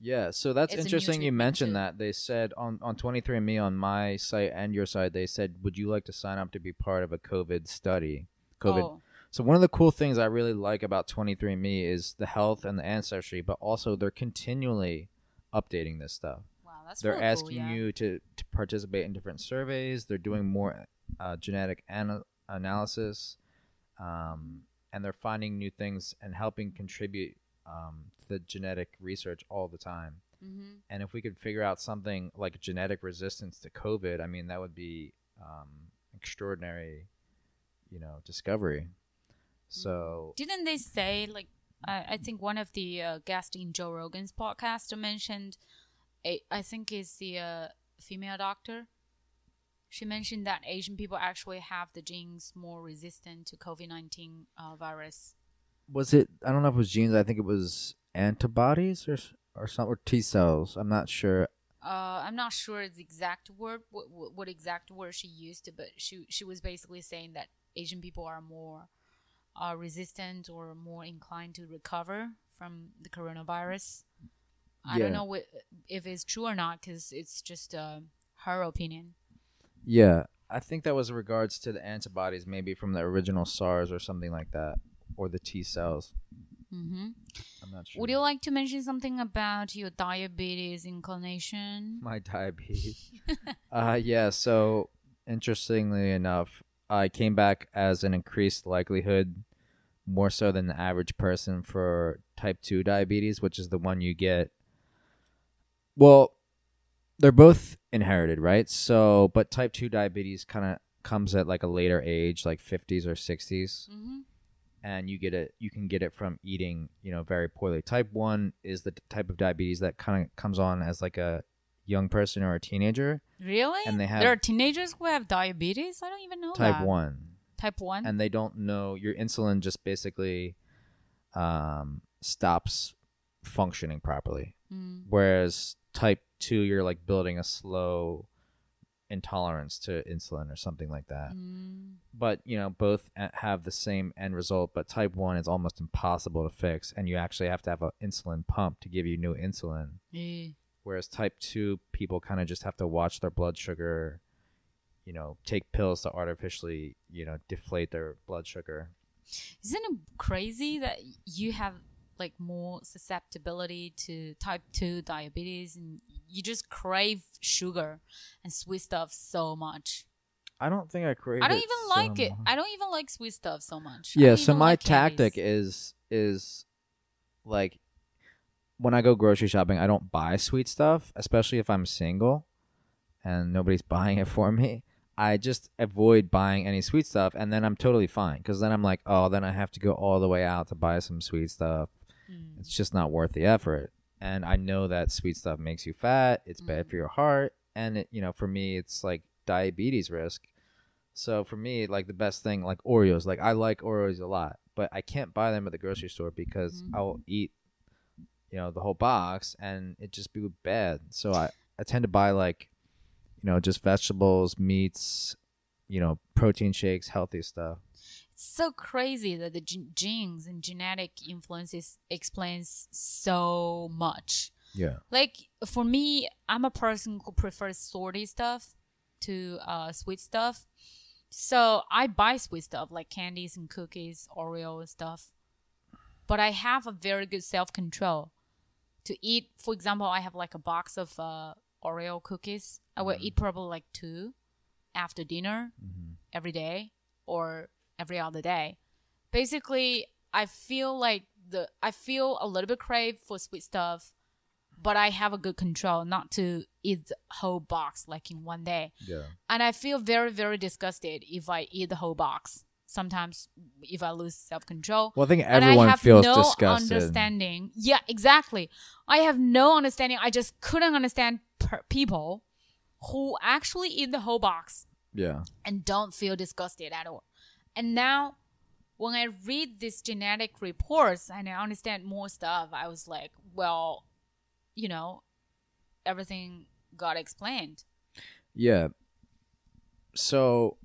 Yeah, so that's It's a interesting you mentioned that. They said on on 23andme on my site and your site they said would you like to sign up to be part of a COVID study? COVID. Oh, So one of the cool things I really like about 23andme is the health and the ancestry, but also they're continually updating this stuff. wow, that's they're really cool, asking yeah. you to, to participate in different surveys. They're doing more uh, genetic ana- analysis, um, and they're finding new things and helping contribute um, the genetic research all the time. Mm-hmm. And if we could figure out something like genetic resistance to COVID, I mean, that would be um, extraordinary, you know, discovery. So Didn't they say like I, I think one of the uh, guests in Joe Rogan's podcast mentioned, a, I think is the uh, female doctor. She mentioned that Asian people actually have the genes more resistant to COVID nineteen uh, virus. Was it? I don't know if it was genes. I think it was antibodies or or some or T cells. I'm not sure. Uh, I'm not sure the exact word, what, what what exact word she used, but she she was basically saying that Asian people are more uh, resistant or more inclined to recover from the coronavirus. I Yeah. don't know wh- if it's true or not because it's just uh, her opinion. Yeah, I think that was in regards to the antibodies, maybe from the original SARS or something like that, or the T cells. hmm I'm not sure. Would you like to mention something about your diabetes inclination? my diabetes? uh, yeah. So interestingly enough, I came back as an increased likelihood, more so than the average person for type two diabetes, which is the one you get. Well, they're both inherited, right? So, but type two diabetes kind of comes at like a later age, like 50s or 60s. hmm and you get it you can get it from eating you know very poorly type 1 is the type of diabetes that kind of comes on as like a young person or a teenager Really? And they have- there are teenagers who have diabetes. I don't even know type that. 1 Type one. and they don't know your insulin just basically um, stops functioning properly Mm. whereas type 2 you're like building a slow intolerance to insulin or something like that Mm. but you know both have the same end result but type 1 is almost impossible to fix and you actually have to have an insulin pump to give you new insulin Yeah. whereas type 2 people kind of just have to watch their blood sugar you know take pills to artificially you know deflate their blood sugar Isn't it crazy that you have like more susceptibility to type 2 diabetes and you just crave sugar and sweet stuff so much? i don't think i crave I don't it even so like it. much. I don't even like sweet stuff so much. Yeah so my like tactic candies. is is like when i go grocery shopping i don't buy sweet stuff especially if i'm single and nobody's buying it for me i just avoid buying any sweet stuff and then i'm totally fine because then i'm like oh then i have to go all the way out to buy some sweet stuff Mm. it's just not worth the effort. And i know that sweet stuff makes you fat. It's bad for your heart. And it, you know for me it's like diabetes risk. So for me like the best thing like oreos. Like i like oreos a lot but i can't buy them at the grocery store because Mhm. i'll eat you know the whole box and it just be bad. So i i tend to buy like you know just vegetables meats you know protein shakes healthy stuff so crazy that the genes and genetic influences explains so much. yeah Like for me, I'm a person who prefers salty stuff to uh, sweet stuff. So I buy sweet stuff like candies and cookies, Oreo and stuff. But I have a very good self control to eat. For example, I have like a box of uh, Oreo cookies. I will eat probably like two after dinner Mhm. every day or every other day. Basically, I feel like the I feel a little bit crave for sweet stuff, but I have a good control not to eat the whole box like in one day. yeah And I feel very very disgusted if I eat the whole box. Sometimes if I lose self control. well i think And I everyone have feels no disgusted understanding. Yeah, exactly. I have no understanding. I just couldn't understand per- people who actually eat the whole box yeah and don't feel disgusted at all. And now, when I read these genetic reports and I understand more stuff, I was like, well, you know, everything got explained. Yeah. So,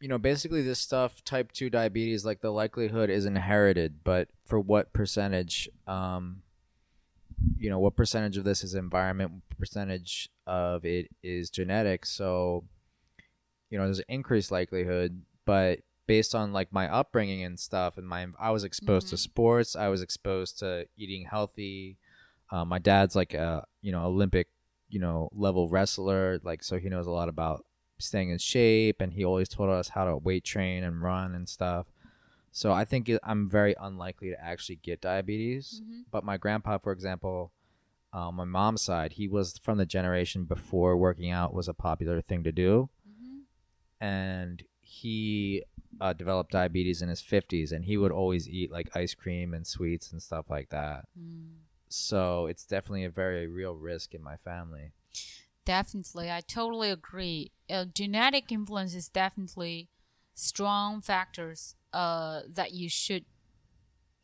you know, basically this stuff, type 2 diabetes, like the likelihood is inherited, but for what percentage, um, you know, what percentage of this is environment, percentage of it is genetic. So, you know, there's an increased likelihood, but based on like my upbringing and stuff, and my, I was exposed to Mhm. sports, I was exposed to eating healthy. Uh, my dad's like a, you know, Olympic you know level wrestler like so he knows a lot about staying in shape and he always told us how to weight train and run and stuff so i think i'm very unlikely to actually get diabetes Mm-hmm. but my grandpa for example on my mom's side he was from the generation before working out was a popular thing to do Mm-hmm. and he uh, developed diabetes in his 50s and he would always eat like ice cream and sweets and stuff like that. Mm. So it's definitely a very real risk in my family. Definitely, I totally agree. Uh, genetic influence is definitely strong factors uh, that you should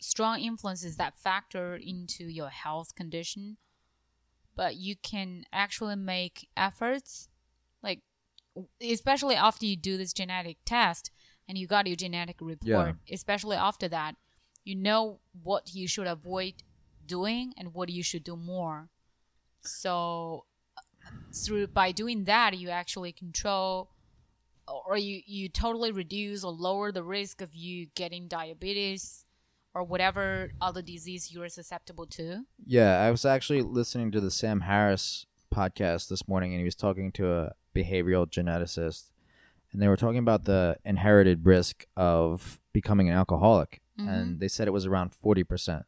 strong influences that factor into your health condition. But you can actually make efforts, especially after you do this genetic test and you got your genetic report. Especially after that, you know what you should avoid doing and what you should do more. So through by doing that you actually control or you you totally reduce or lower the risk of you getting diabetes or whatever other disease you're susceptible to Yeah, I was actually listening to the Sam Harris podcast this morning, and he was talking to a behavioral geneticist, and they were talking about the inherited risk of becoming an alcoholic, Mhm. and they said it was around forty percent.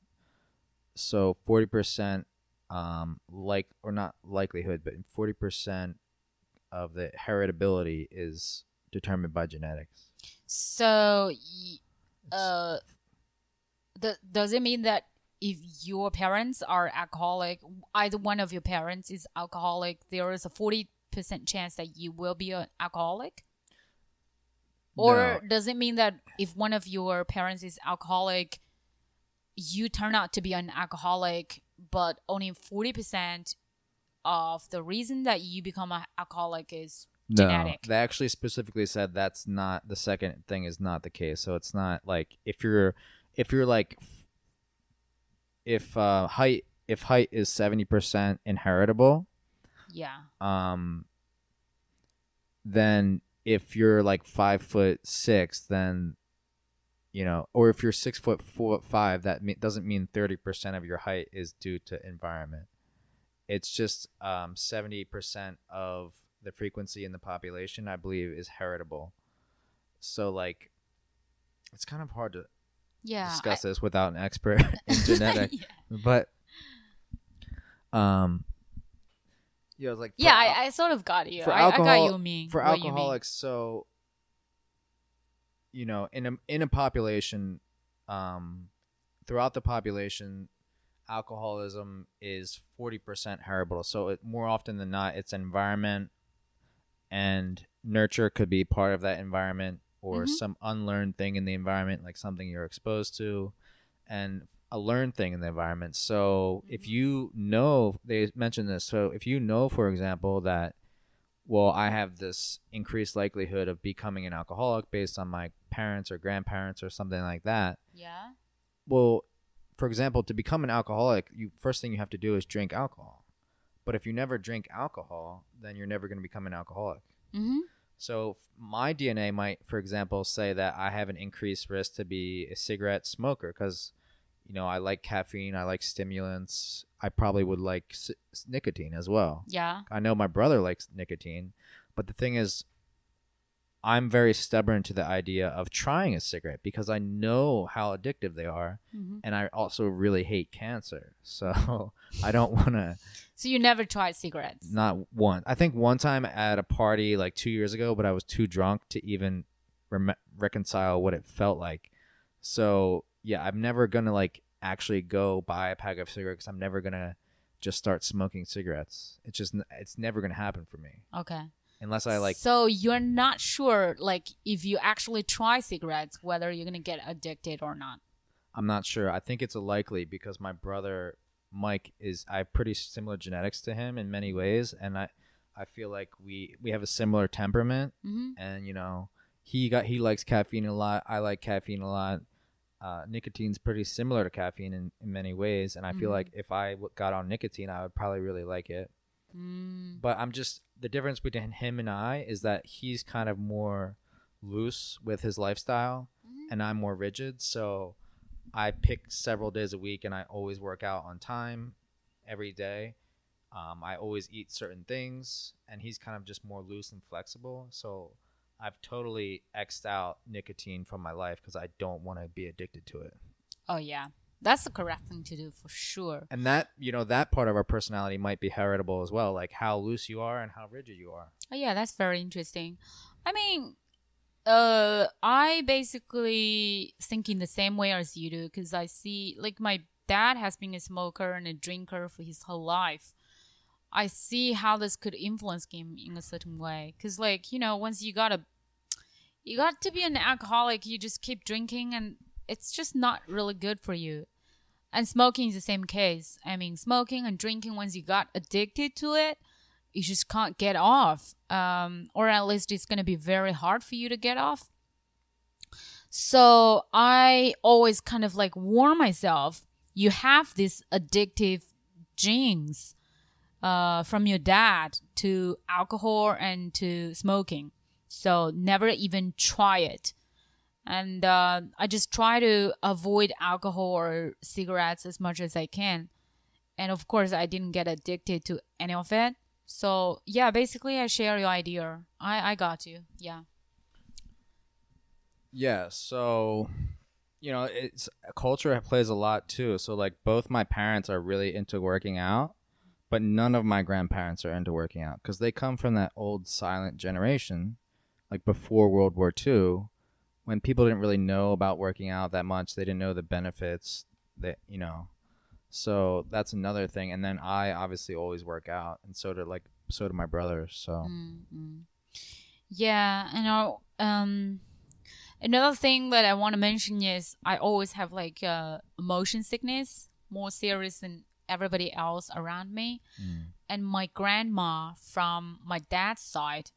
So forty percent, um, like or not likelihood, but forty percent of the heritability is determined by genetics. so uh the, does it mean that if your parents are alcoholic either one of your parents is alcoholic there is a 40% chance that you will be an alcoholic Or No. does it mean that if one of your parents is alcoholic, you turn out to be an alcoholic, but only 40% of the reason that you become an alcoholic is genetic? No, they actually specifically said that's not the second thing is not the case. So it's not like if you're if you're like if uh height if height is 70% inheritable, Yeah. um then if you're like five foot six, then you know, or if you're six foot four five, that me- doesn't mean thirty percent of your height is due to environment. It's just um seventy percent of the frequency in the population, I believe, is heritable. So like, it's kind of hard to Yeah. discuss this without an expert in genetics, yeah, but um, yeah, it's like Yeah, al- I, I sort of got you. for I, I got alcohol- you mean for what you alcoholics so you know in a in a population um throughout the population alcoholism is 40% heritable so it, more often than not it's environment and nurture could be part of that environment or Mhm. some unlearned thing in the environment like something you're exposed to and a learned thing in the environment so if Mhm. you know they mentioned this so if you know for example that well, I have this increased likelihood of becoming an alcoholic based on my parents or grandparents or something like that. Yeah. Well, for example, to become an alcoholic, you first thing you have to do is drink alcohol. But if you never drink alcohol, then you're never going to become an alcoholic. Mm-hmm. So my DNA might, for example, say that I have an increased risk to be a cigarette smoker because, you know, I like caffeine, I like stimulants. I probably would like s- nicotine as well. Yeah. I know my brother likes nicotine, but the thing is, I'm very stubborn to the idea of trying a cigarette because I know how addictive they are, Mm-hmm. and I also really hate cancer. So I don't want to So you never tried cigarettes? not one. I think one time at a party like two years ago, but I was too drunk to even rem- reconcile what it felt like. So yeah, I'm never gonna like actually go buy a pack of cigarettes. Because I'm never gonna just start smoking cigarettes. It's just it's never gonna happen for me Okay. unless I like. So you're not sure, like, if you actually try cigarettes, whether you're gonna get addicted or not. I'm not sure. I think it's a likely because my brother Mike is I have pretty similar genetics to him in many ways, and I I feel like we we have a similar temperament. Mm-hmm. and you know he got he likes caffeine a lot i like caffeine a lot uh, nicotine's pretty similar to caffeine in, in many ways and i feel Mhm. like if i w- got on nicotine i would probably really like it Mm. but i'm just the difference between him and i is that he's kind of more loose with his lifestyle Mhm. and i'm more rigid so i pick several days a week and i always work out on time every day um, i always eat certain things and he's kind of just more loose and flexible so i've totally xed out nicotine from my life because i don't want to be addicted to it Oh yeah, that's the correct thing to do for sure. and that you know that part of our personality might be heritable as well like how loose you are and how rigid you are Oh yeah, that's very interesting. I mean, uh, I basically think in the same way as you do because I see, like, my dad has been a smoker and a drinker for his whole life. I see how this could influence him in a certain way. Because, like, you know, once you got a, you got to be an alcoholic, you just keep drinking, and it's just not really good for you. And smoking is the same case. I mean, smoking and drinking, once you got addicted to it, you just can't get off. Um, or at least it's going to be very hard for you to get off. So I always kind of like warn myself you have these addictive genes uh, from your dad to alcohol and to smoking. So never even try it. And uh, I just try to avoid alcohol or cigarettes as much as I can. And of course, I didn't get addicted to any of it. So yeah, basically, I share your idea. I I got you. Yeah. Yeah, so you know, it's culture plays a lot too. So like both my parents are really into working out, but none of my grandparents are into working out because they come from that old silent generation, like before World War II, when people didn't really know about working out that much. They didn't know the benefits that you know. So that's another thing. And then I obviously always work out, and so do like so do my brothers. So Mm-hmm. Yeah, and know. Um, another thing that I want to mention is I always have like uh, motion sickness, more serious than everybody else around me. Mm. And my grandma from my dad's side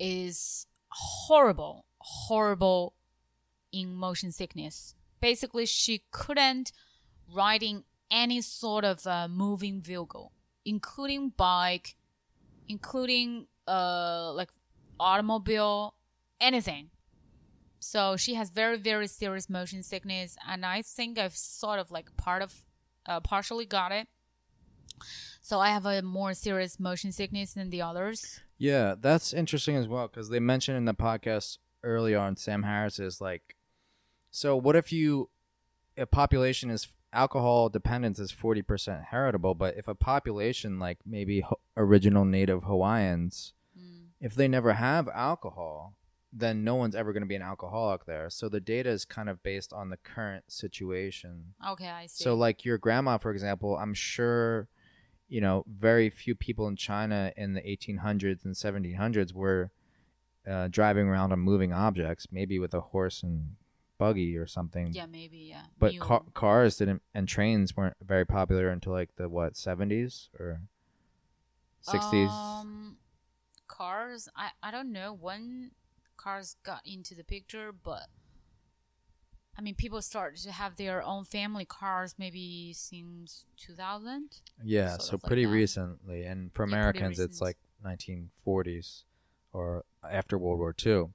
is horrible, horrible in motion sickness. Basically, she couldn't ride in any sort of uh, moving vehicle, including bike, including uh like automobile, anything. So she has very very serious motion sickness, and I think I've sort of like part of, uh, partially got it. So I have a more serious motion sickness than the others. Yeah, that's interesting as well because they mentioned in the podcast earlier on Sam Harris is like, so what if you, a population is alcohol dependence is forty percent heritable, but if a population like maybe ho- original Native Hawaiians, hmm. if they never have alcohol, then no one's ever going to be an alcoholic there. So the data is kind of based on the current situation. Okay, I see. So, like your grandma, for example, I'm sure, you know, very few people in China in the 1800s and 1700s were uh, driving around on moving objects, maybe with a horse and buggy or something. yeah, maybe yeah. But ca- cars didn't, and trains weren't very popular until like the what 70s or 60s. Um, cars. I I don't know when cars got into the picture, but I mean, people started to have their own family cars maybe since 2000. yeah, so of like pretty recently, and for Yeah, Americans, it's like 1940s or after World War II.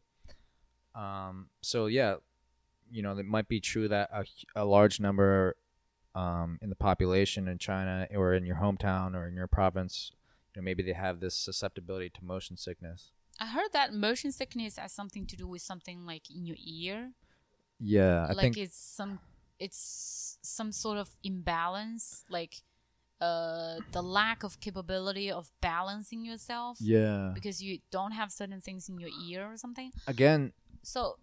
Um, so yeah, you know, it might be true that a, a large number um, in the population in China or in your hometown or in your province, you know, maybe they have this susceptibility to motion sickness. I heard that motion sickness has something to do with something like in your ear. Yeah, I like think it's some it's some sort of imbalance, like uh the lack of capability of balancing yourself yeah. because you don't have certain things in your ear or something. Again, So,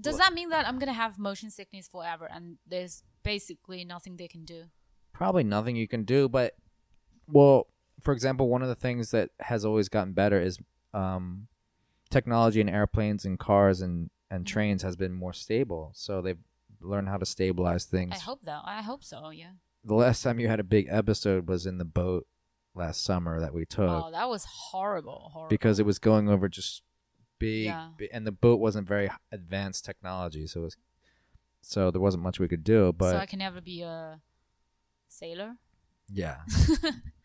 does Well- that mean that I'm gonna have motion sickness forever, and there's basically nothing they can do? probably nothing you can do but well for example one of the things that has always gotten better is um, technology in airplanes and cars and, and Mhm. trains has been more stable so they've learned how to stabilize things I hope that. I hope so. Yeah. the last time you had a big episode was in the boat last summer that we took Oh, that was horrible. Horrible. because it was going over just big, Yeah. bi- and the boat wasn't very advanced technology so it was so there wasn't much we could do but so I can never be a sailor. yeah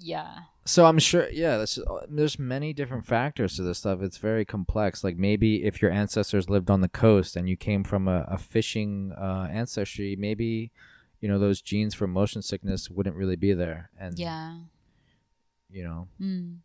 Yeah. So I'm sure, yeah. That's, there's many different factors to this stuff. It's very complex. Like maybe if your ancestors lived on the coast and you came from a, a fishing uh, ancestry, maybe you know those genes for motion sickness wouldn't really be there, and Yeah. you know Mm.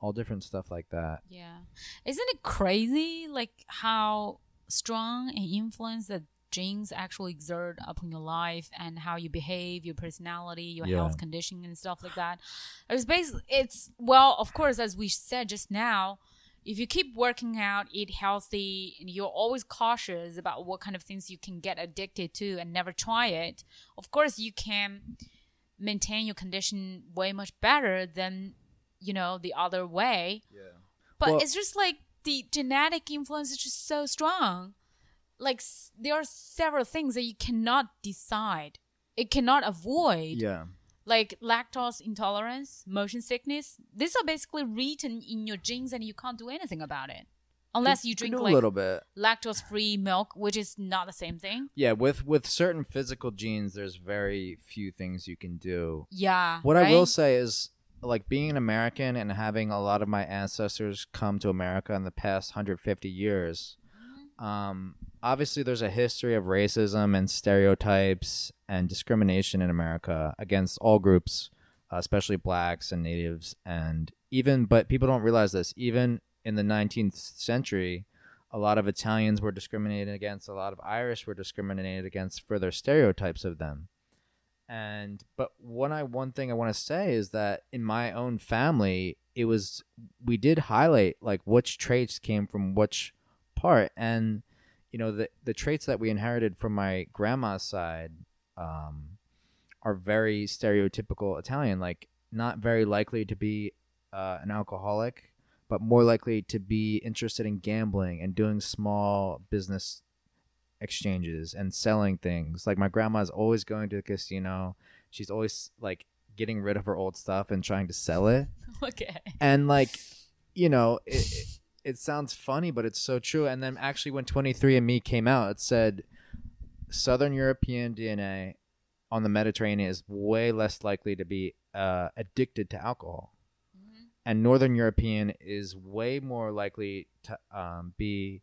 all different stuff like that. Yeah. Isn't it crazy like how strong an influence that genes actually exert upon your life and how you behave, your personality, your Yeah. health condition and stuff like that? It's basically it's well, of course, as we said just now, if you keep working out, eat healthy, and you're always cautious about what kind of things you can get addicted to and never try it, of course you can maintain your condition way much better than you know the other way. Yeah. But Well- it's just like the genetic influence is just so strong. Like s- there are several things that you cannot decide. It cannot avoid. Yeah. Like lactose intolerance, motion sickness. These are basically written in your genes and you can't do anything about it. Unless you drink do like a little bit. lactose free milk, which is not the same thing. Yeah, with with certain physical genes, there's very few things you can do. Yeah. What I will say is, like being an American and having a lot of my ancestors come to America in the past 150 years, um, obviously there's a history of racism and stereotypes and discrimination in America against all groups, uh, especially blacks and natives, and even but people don't realize this. Even in the 19th century, a lot of Italians were discriminated against. A lot of Irish were discriminated against for their stereotypes of them and but one I one thing I want to say is that in my own family, it was we did highlight like which traits came from which part, and you know the the traits that we inherited from my grandma's side um, are very stereotypical Italian, like not very likely to be uh, an alcoholic, but more likely to be interested in gambling and doing small business exchanges and selling things. Like my grandma's always going to the casino. She's always like getting rid of her old stuff and trying to sell it. Okay. And like, you know, it, it, sounds funny, but it's so true. And then actually, when 23andMe came out, it said Southern European DNA on the Mediterranean is way less likely to be uh, addicted to alcohol. And Northern European is way more likely to um, be,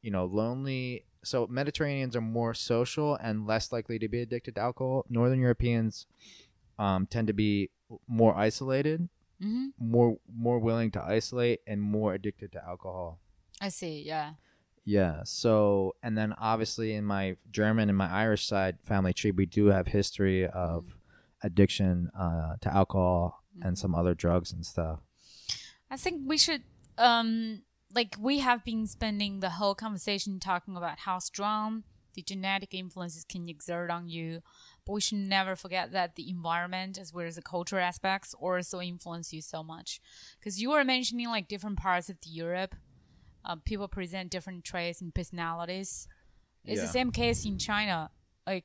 you know, lonely. So Mediterraneans are more social and less likely to be addicted to alcohol. Northern Europeans um, tend to be more isolated hmm more more willing to isolate and more addicted to alcohol. I see. Yeah. Yeah. So and then obviously in my German and my Irish side family tree, we do have history of addiction uh, to alcohol and some other drugs and stuff. I think we should um like we have been spending the whole conversation talking about how strong the genetic influences can exert on you. But we should never forget that the environment as well as the cultural aspects also influence you so much. Because you were mentioning like different parts of the Europe, uh, people present different traits and personalities. It's the same case in China. Like,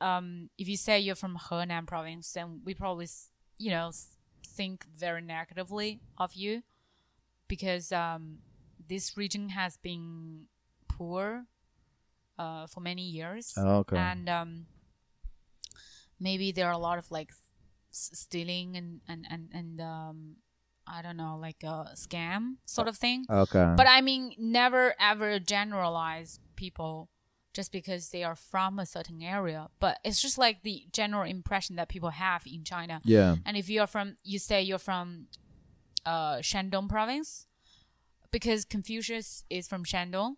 um, if you say you're from Henan province, then we probably, you know, think very negatively of you because um, this region has been poor uh, for many years. Oh, okay. And um, maybe there are a lot of like s- stealing and, and, and, and um, I don't know, like a scam sort of thing. Okay. But I mean, never ever generalize people just because they are from a certain area. But it's just like the general impression that people have in China. yeah. And if you're from, you say you're from uh, Shandong province, because Confucius is from Shandong.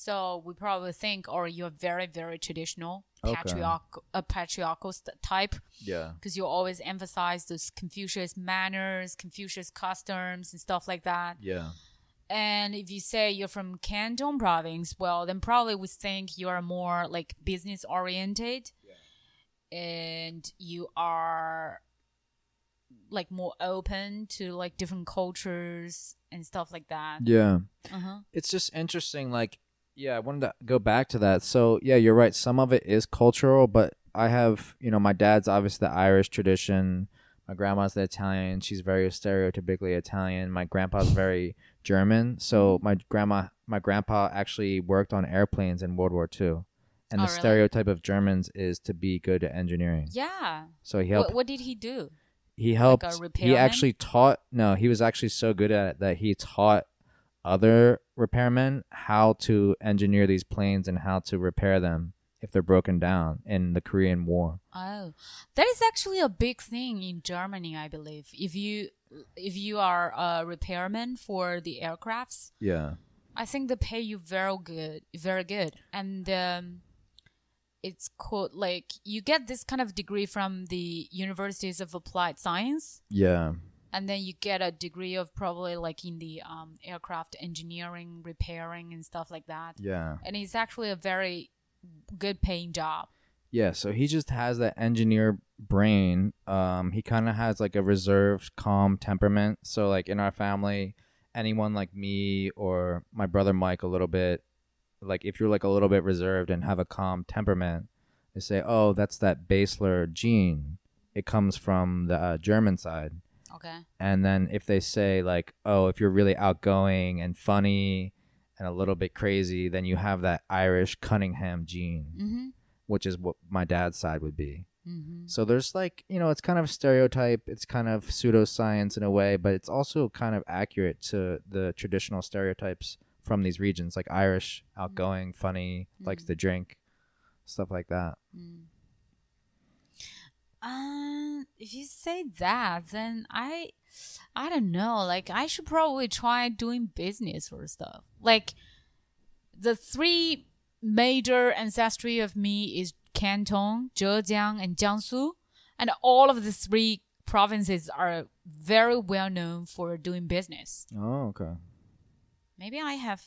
So we probably think, or you're very, very traditional, Okay. patriarchal, a patriarchal st- type Yeah. because you always emphasize those Confucius manners, Confucius customs, and stuff like that. Yeah. And if you say you're from Canton province, well, then probably we think you are more like business oriented, Yeah. and you are like more open to like different cultures and stuff like that. Yeah. Uh-huh. it's just interesting like yeah i wanted to go back to that. So yeah you're right. Some of it is cultural but i have you know my dad's obviously the irish tradition. My grandma's the italian. She's very stereotypically italian. My grandpa's very german. So my grandma my grandpa actually worked on airplanes in world war ii and Oh, the really? stereotype of germans is to be good at engineering. Yeah. so he helped What, what did he do? he helped a he actually taught no he was actually so good at it that he taught other repairmen how to engineer these planes and how to repair them if they're broken down in the korean war. Oh, that is actually a big thing in Germany, I believe. If you if you are a repairman for the aircrafts, yeah. I think they pay you very good, very good, and um, it's called like you get this kind of degree from the universities of applied science, yeah and then you get a degree of probably like in the um, aircraft engineering, repairing, and stuff like that. Yeah. And it's actually a very good paying job. Yeah, so he just has that engineer brain. Um, he kind of has like a reserved, calm temperament. So like in our family, anyone like me or my brother Mike, a little bit, like if you're like a little bit reserved and have a calm temperament, they say, "Oh, that's that Basler gene. It comes from the uh, German side." Okay. And then if they say like, "Oh, if you're really outgoing and funny and a little bit crazy, then you have that Irish Cunningham gene." Mm-hmm. which is what my dad's side would be. Mm-hmm. So there's like, you know, it's kind of a stereotype, it's kind of pseudoscience in a way, but it's also kind of accurate to the traditional stereotypes from these regions, like Irish, outgoing, funny, likes to drink, stuff like that. Mm. Um, if you say that, then I, I don't know. Like, I should probably try doing business or stuff. Like, the three major ancestry of me is Canton, Zhejiang, and Jiangsu, and all of the three provinces are very well known for doing business. Oh, okay. Maybe I have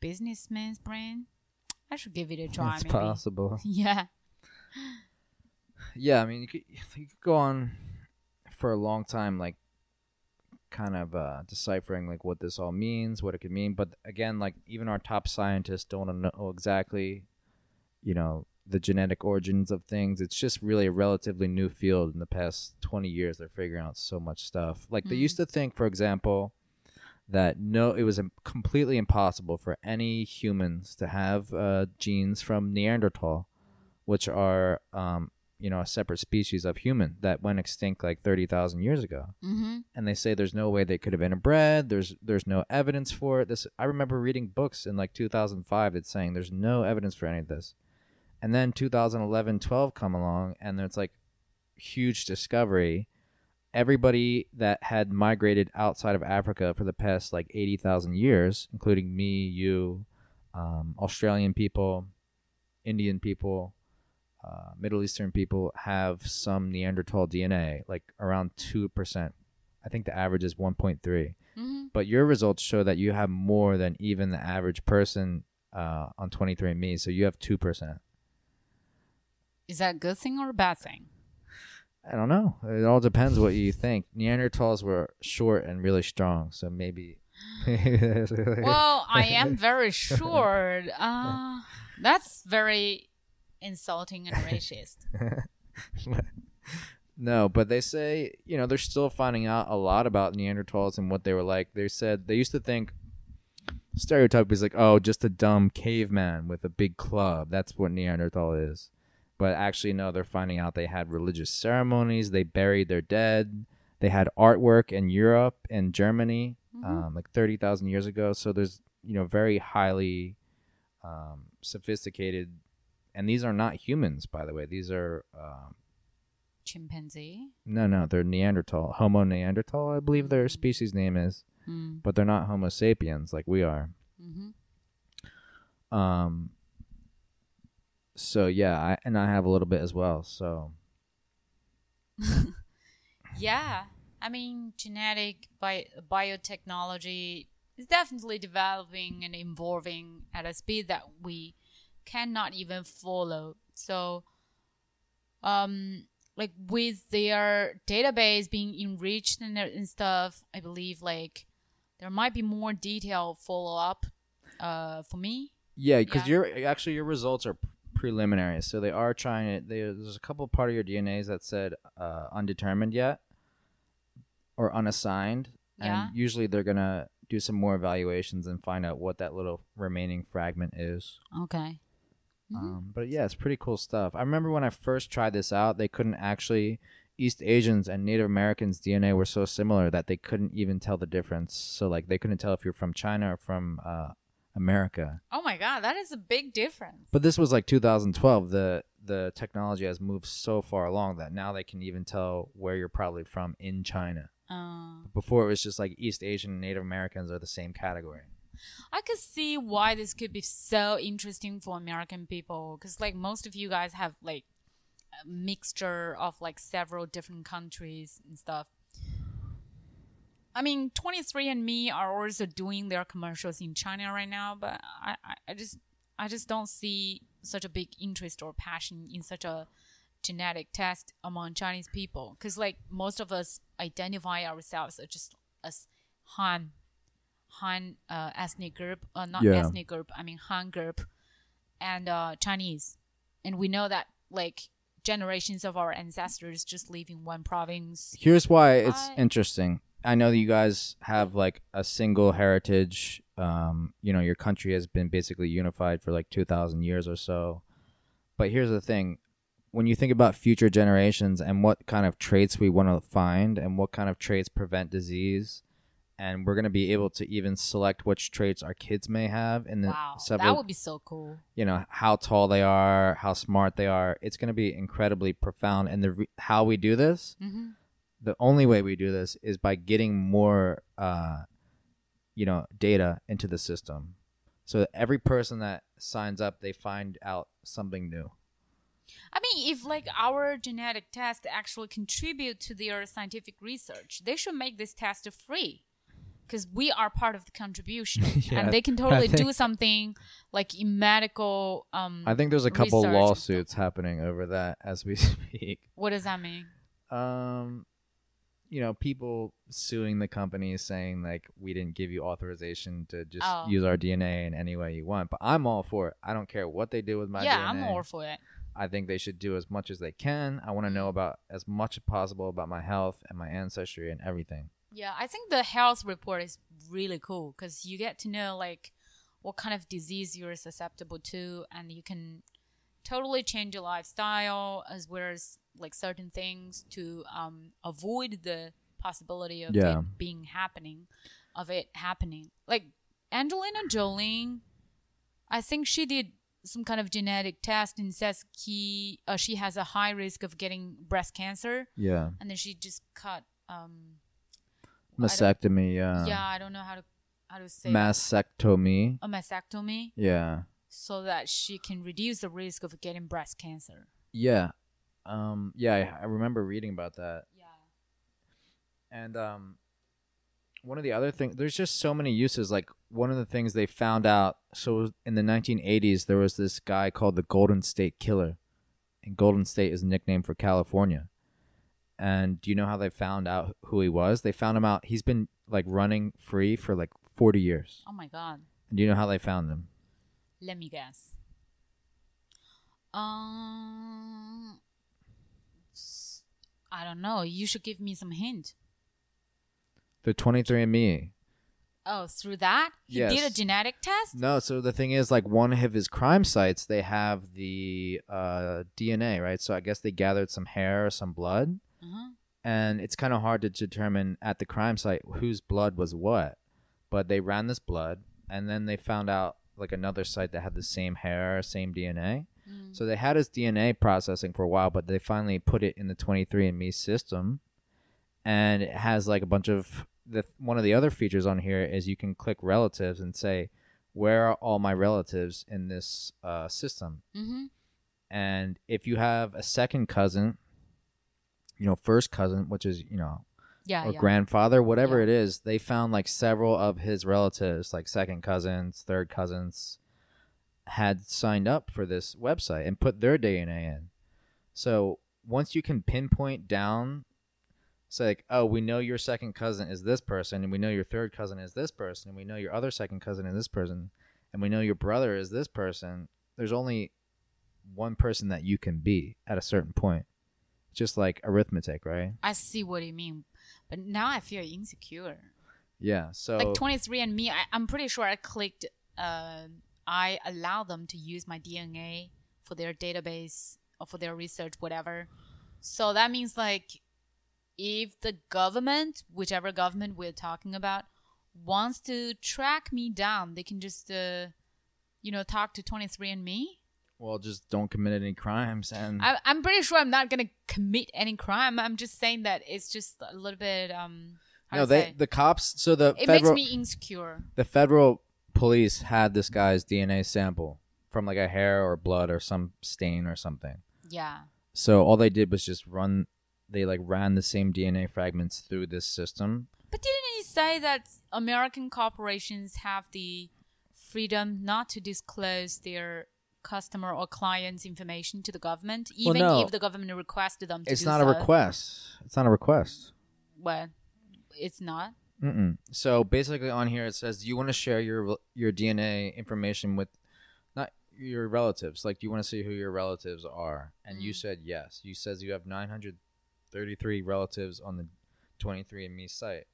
businessman's brain. I should give it a try. It's maybe. possible. Yeah. Yeah, I mean, you could, you could go on for a long time, like, kind of uh, deciphering like what this all means, what it could mean. But again, like even our top scientists don't know exactly, you know, the genetic origins of things. It's just really a relatively new field. In the past twenty years, they're figuring out so much stuff. Like they Mm. used to think, for example, that no, it was completely impossible for any humans to have uh, genes from Neanderthal, which are um, you know a separate species of human that went extinct like thirty thousand years ago Mm-hmm. and they say there's no way they could have been interbred. There's there's no evidence for it. This I remember reading books in like 2005 that's saying there's no evidence for any of this. And then 2011, 12 come along, and it's like huge discovery. Everybody that had migrated outside of Africa for the past like 80,000 years, including me, you, um, Australian people, Indian people, uh, Middle Eastern people, have some Neanderthal DNA, like around 2%. I think the average is 1.3. Mm-hmm. But your results show that you have more than even the average person uh, on 23andMe. So you have 2%. Is that a good thing or a bad thing? I don't know. It all depends what you think. Neanderthals were short and really strong. So maybe. well, I am very sure. Uh, that's very insulting and racist. no, but they say, you know, they're still finding out a lot about Neanderthals and what they were like. They said they used to think stereotype is like, oh, just a dumb caveman with a big club. That's what Neanderthal is. But actually, no, they're finding out they had religious ceremonies, they buried their dead, they had artwork in Europe and Germany, Mhm. um, like 30,000 years ago. So there's, you know, very highly um, sophisticated. And these are not humans, by the way. These are um, Chimpanzee. no, no, they're Neanderthal, Homo neanderthal, I believe their species name is, Mm. but they're not Homo sapiens like we are. hmm Um. So yeah, I, and I have a little bit as well. So Yeah, I mean, genetic bi- biotechnology is definitely developing and evolving at a speed that we cannot even follow. So, um, like with their database being enriched and, and stuff, I believe like there might be more detailed follow up, uh, for me. yeah, because Yeah. your actually your results are preliminary, so they are trying to. They, there's a couple part of your DNAs that said uh, undetermined yet or unassigned, Yeah. and usually they're gonna do some more evaluations and find out what that little remaining fragment is. Okay. Mhm. Um, but yeah, it's pretty cool stuff. I remember when I first tried this out, they couldn't actually. East Asians and Native Americans' DNA were so similar that they couldn't even tell the difference. So like they couldn't tell if you're from China or from uh, America. Oh my god, that is a big difference. But this was like 2012. The the technology has moved so far along that now they can even tell where you're probably from in China. uh, Before it was just like East Asian and Native Americans are the same category. I could see why this could be so interesting for American people because, like, most of you guys have like a mixture of like several different countries and stuff. I mean, 23andMe are also doing their commercials in China right now, but I, I, just I just don't see such a big interest or passion in such a genetic test among Chinese people. Because like most of us identify ourselves as just as Han, Han uh, ethnic group, uh, not Yeah. ethnic group. I mean Han group, and uh, Chinese, and we know that like generations of our ancestors just in one province. Here's why it's I- interesting. I know that you guys have like a single heritage. Um, you know, your country has been basically unified for like 2,000 years or so. But here's the thing when you think about future generations and what kind of traits we want to find and what kind of traits prevent disease, and we're going to be able to even select which traits our kids may have in the Wow, several that would be so cool. you know how tall they are, how smart they are. It's going to be incredibly profound. And the re- how we do this, hmm the only way we do this is by getting more, uh, you know, data into the system. So that every person that signs up, they find out something new. I mean, if like our genetic test actually contribute to their scientific research, they should make this test free. Because we are part of the contribution, Yeah, and they can I totally do something like in medical. Um, I think there's a couple Research and stuff. lawsuits happening over that as we speak. what does that mean? Um, you know, people suing the company saying like we didn't give you authorization to just Oh. use our DNA in any way you want. But I'm all for it. I don't care what they do with my DNA. yeah, DNA. I'm all for it. I think they should do as much as they can. I want to know about as much as possible about my health and my ancestry and everything. Yeah, I think the health report is really cool because you get to know like what kind of disease you're susceptible to, and you can totally change your lifestyle as well as like certain things to um, avoid the possibility of Yeah. it being happening, of it happening. Like Angelina Jolie, I think she did some kind of genetic test and says he, uh, she has a high risk of getting breast cancer, Yeah, and then she just cut. Um, mastectomy. Yeah, yeah, I don't know how to how to say that. mastectomy. a mastectomy Yeah, so that she can reduce the risk of getting breast cancer. yeah, um, yeah. I, I remember reading about that. Yeah. And um, one of the other things, there's just so many uses. Like one of the things they found out. So in the 1980s, there was this guy called the Golden State Killer, and Golden State is a nickname for California. And do you know how they found out who he was? They found him out. He's been like running free for like 40 years. Oh my god. And do you know how they found him? Let me guess. Um I don't know. You should give me some hint. The 23andMe. Oh, through that? He did a genetic test? No, so the thing is, like one of his crime sites, they have the uh, DNA, right? So I guess they gathered some hair or some blood, Uh-huh. and it's kind of hard to determine at the crime site whose blood was what. But they ran this blood, and then they found out like another site that had the same hair, same DNA. Mm. So they had his DNA processing for a while, but they finally put it in the 23andMe system, and it has like a bunch of the one of the other features on here is you can click relatives and say where are all my relatives in this uh, system, Mhm. and if you have a second cousin, you know, first cousin, which is you know Yeah, or yeah. grandfather, whatever Yeah. it is, they found like several of his relatives, like second cousins, third cousins, had signed up for this website and put their DNA in. So once you can pinpoint down, say like, oh, we know your second cousin is this person, and we know your third cousin is this person, and we know your other second cousin is this person, and we know your brother is this person. There's only one person that you can be at a certain point. Just like arithmetic, right? I see what you mean. But now I feel insecure. Yeah. So like 23andMe I, i'm pretty sure i clicked uh, i allow them to use my dna for their database or for their research whatever so that means like if the government whichever government we're talking about wants to track me down they can just uh, you know talk to 23andMe Well, just don't commit any crimes and I, i'm pretty sure i'm not gonna commit any crime i'm just saying that it's just a little bit um no, they say? the cops. So the it federal makes me insecure the federal police had this guy's DNA sample from like a hair or blood or some stain or something. yeah So all they did was just run. They like ran the same DNA fragments through this system. But didn't he say that American corporations have the freedom not to disclose their customer or client's information to the government, Well, even no. if the government requested them to It's not a request. It's not a request. Well, it's not. Mm-mm. So basically, on here it says, "Do you want to share your your DNA information with not your relatives? Like, do you want to see who your relatives are?" And you Mm. said yes. You says you have 933 relatives on the 23andMe site,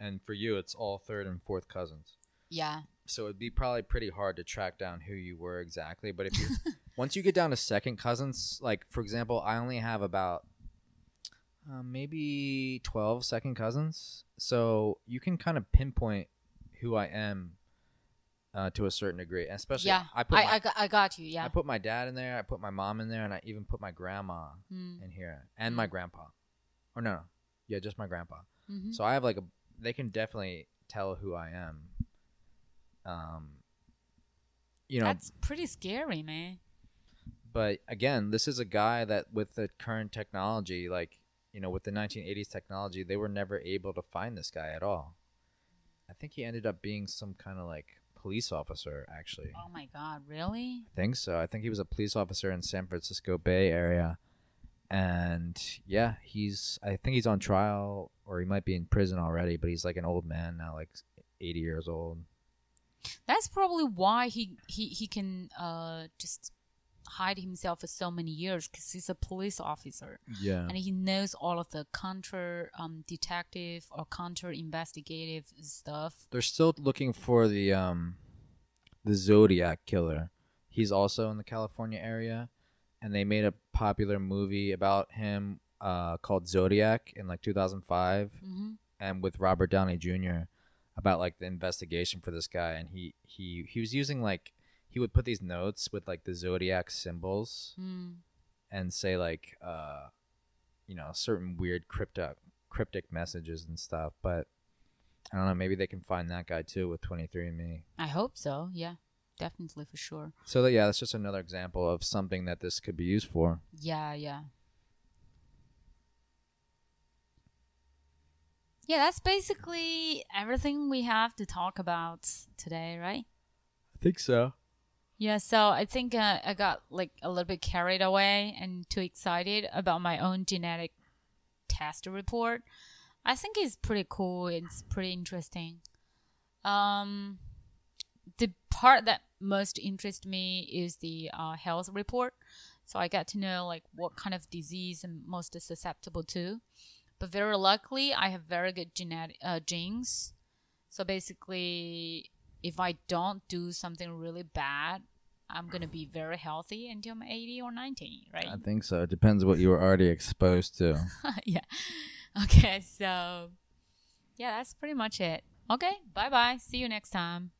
and for you, it's all third and fourth cousins. Yeah. So it'd be probably pretty hard to track down who you were exactly. But if you once you get down to second cousins, like for example, I only have about uh, maybe 12 second cousins. So you can kind of pinpoint who I am uh, to a certain degree. And especially, yeah. I put I, my, I, got, I got you. Yeah. I put my dad in there. I put my mom in there, and I even put my grandma Mm. in here and my grandpa. Or no, no, yeah, just my grandpa. hmm So I have like a. They can definitely tell who I am. Um. You know, That's pretty scary, man. but again, this is a guy that with the current technology, like you know, with the 1980s technology, they were never able to find this guy at all. I think he ended up being some kind of like police officer, actually. Oh my God, really? I think so. I think he was a police officer in San Francisco Bay Area. And yeah, he's I think he's on trial or he might be in prison already, but he's like an old man now, like 80 years old. That's probably why he he he can uh just hide himself for so many years because he's a police officer Yeah. and he knows all of the counter um detective or counter investigative stuff. They're still looking for the um the Zodiac killer. He's also in the California area and they made a popular movie about him uh called Zodiac in like 2005 hmm and with Robert Downey Jr. about like the investigation for this guy and he he he was using like he would put these notes with like the zodiac symbols Mm. and say like uh you know certain weird cryptic cryptic messages and stuff but I don't know maybe they can find that guy too with 23andme I hope so. Yeah, definitely for sure. so that, yeah that's just another example of something that this could be used for Yeah, yeah. Yeah, that's basically everything we have to talk about today, right? I think so Yeah, so I think uh, I got like a little bit carried away and too excited about my own genetic test report. I think it's pretty cool. It's pretty interesting. Um, the part that most interests me is the uh, health report. So I got to know like what kind of disease I'm most susceptible to. But very luckily, I have very good genetic uh, genes. So basically, if I don't do something really bad, I'm gonna be very healthy until I'm 80 or 90, right? I think so it depends what you were already exposed to yeah. Okay, so yeah, that's pretty much it. Okay, bye bye. See you next time.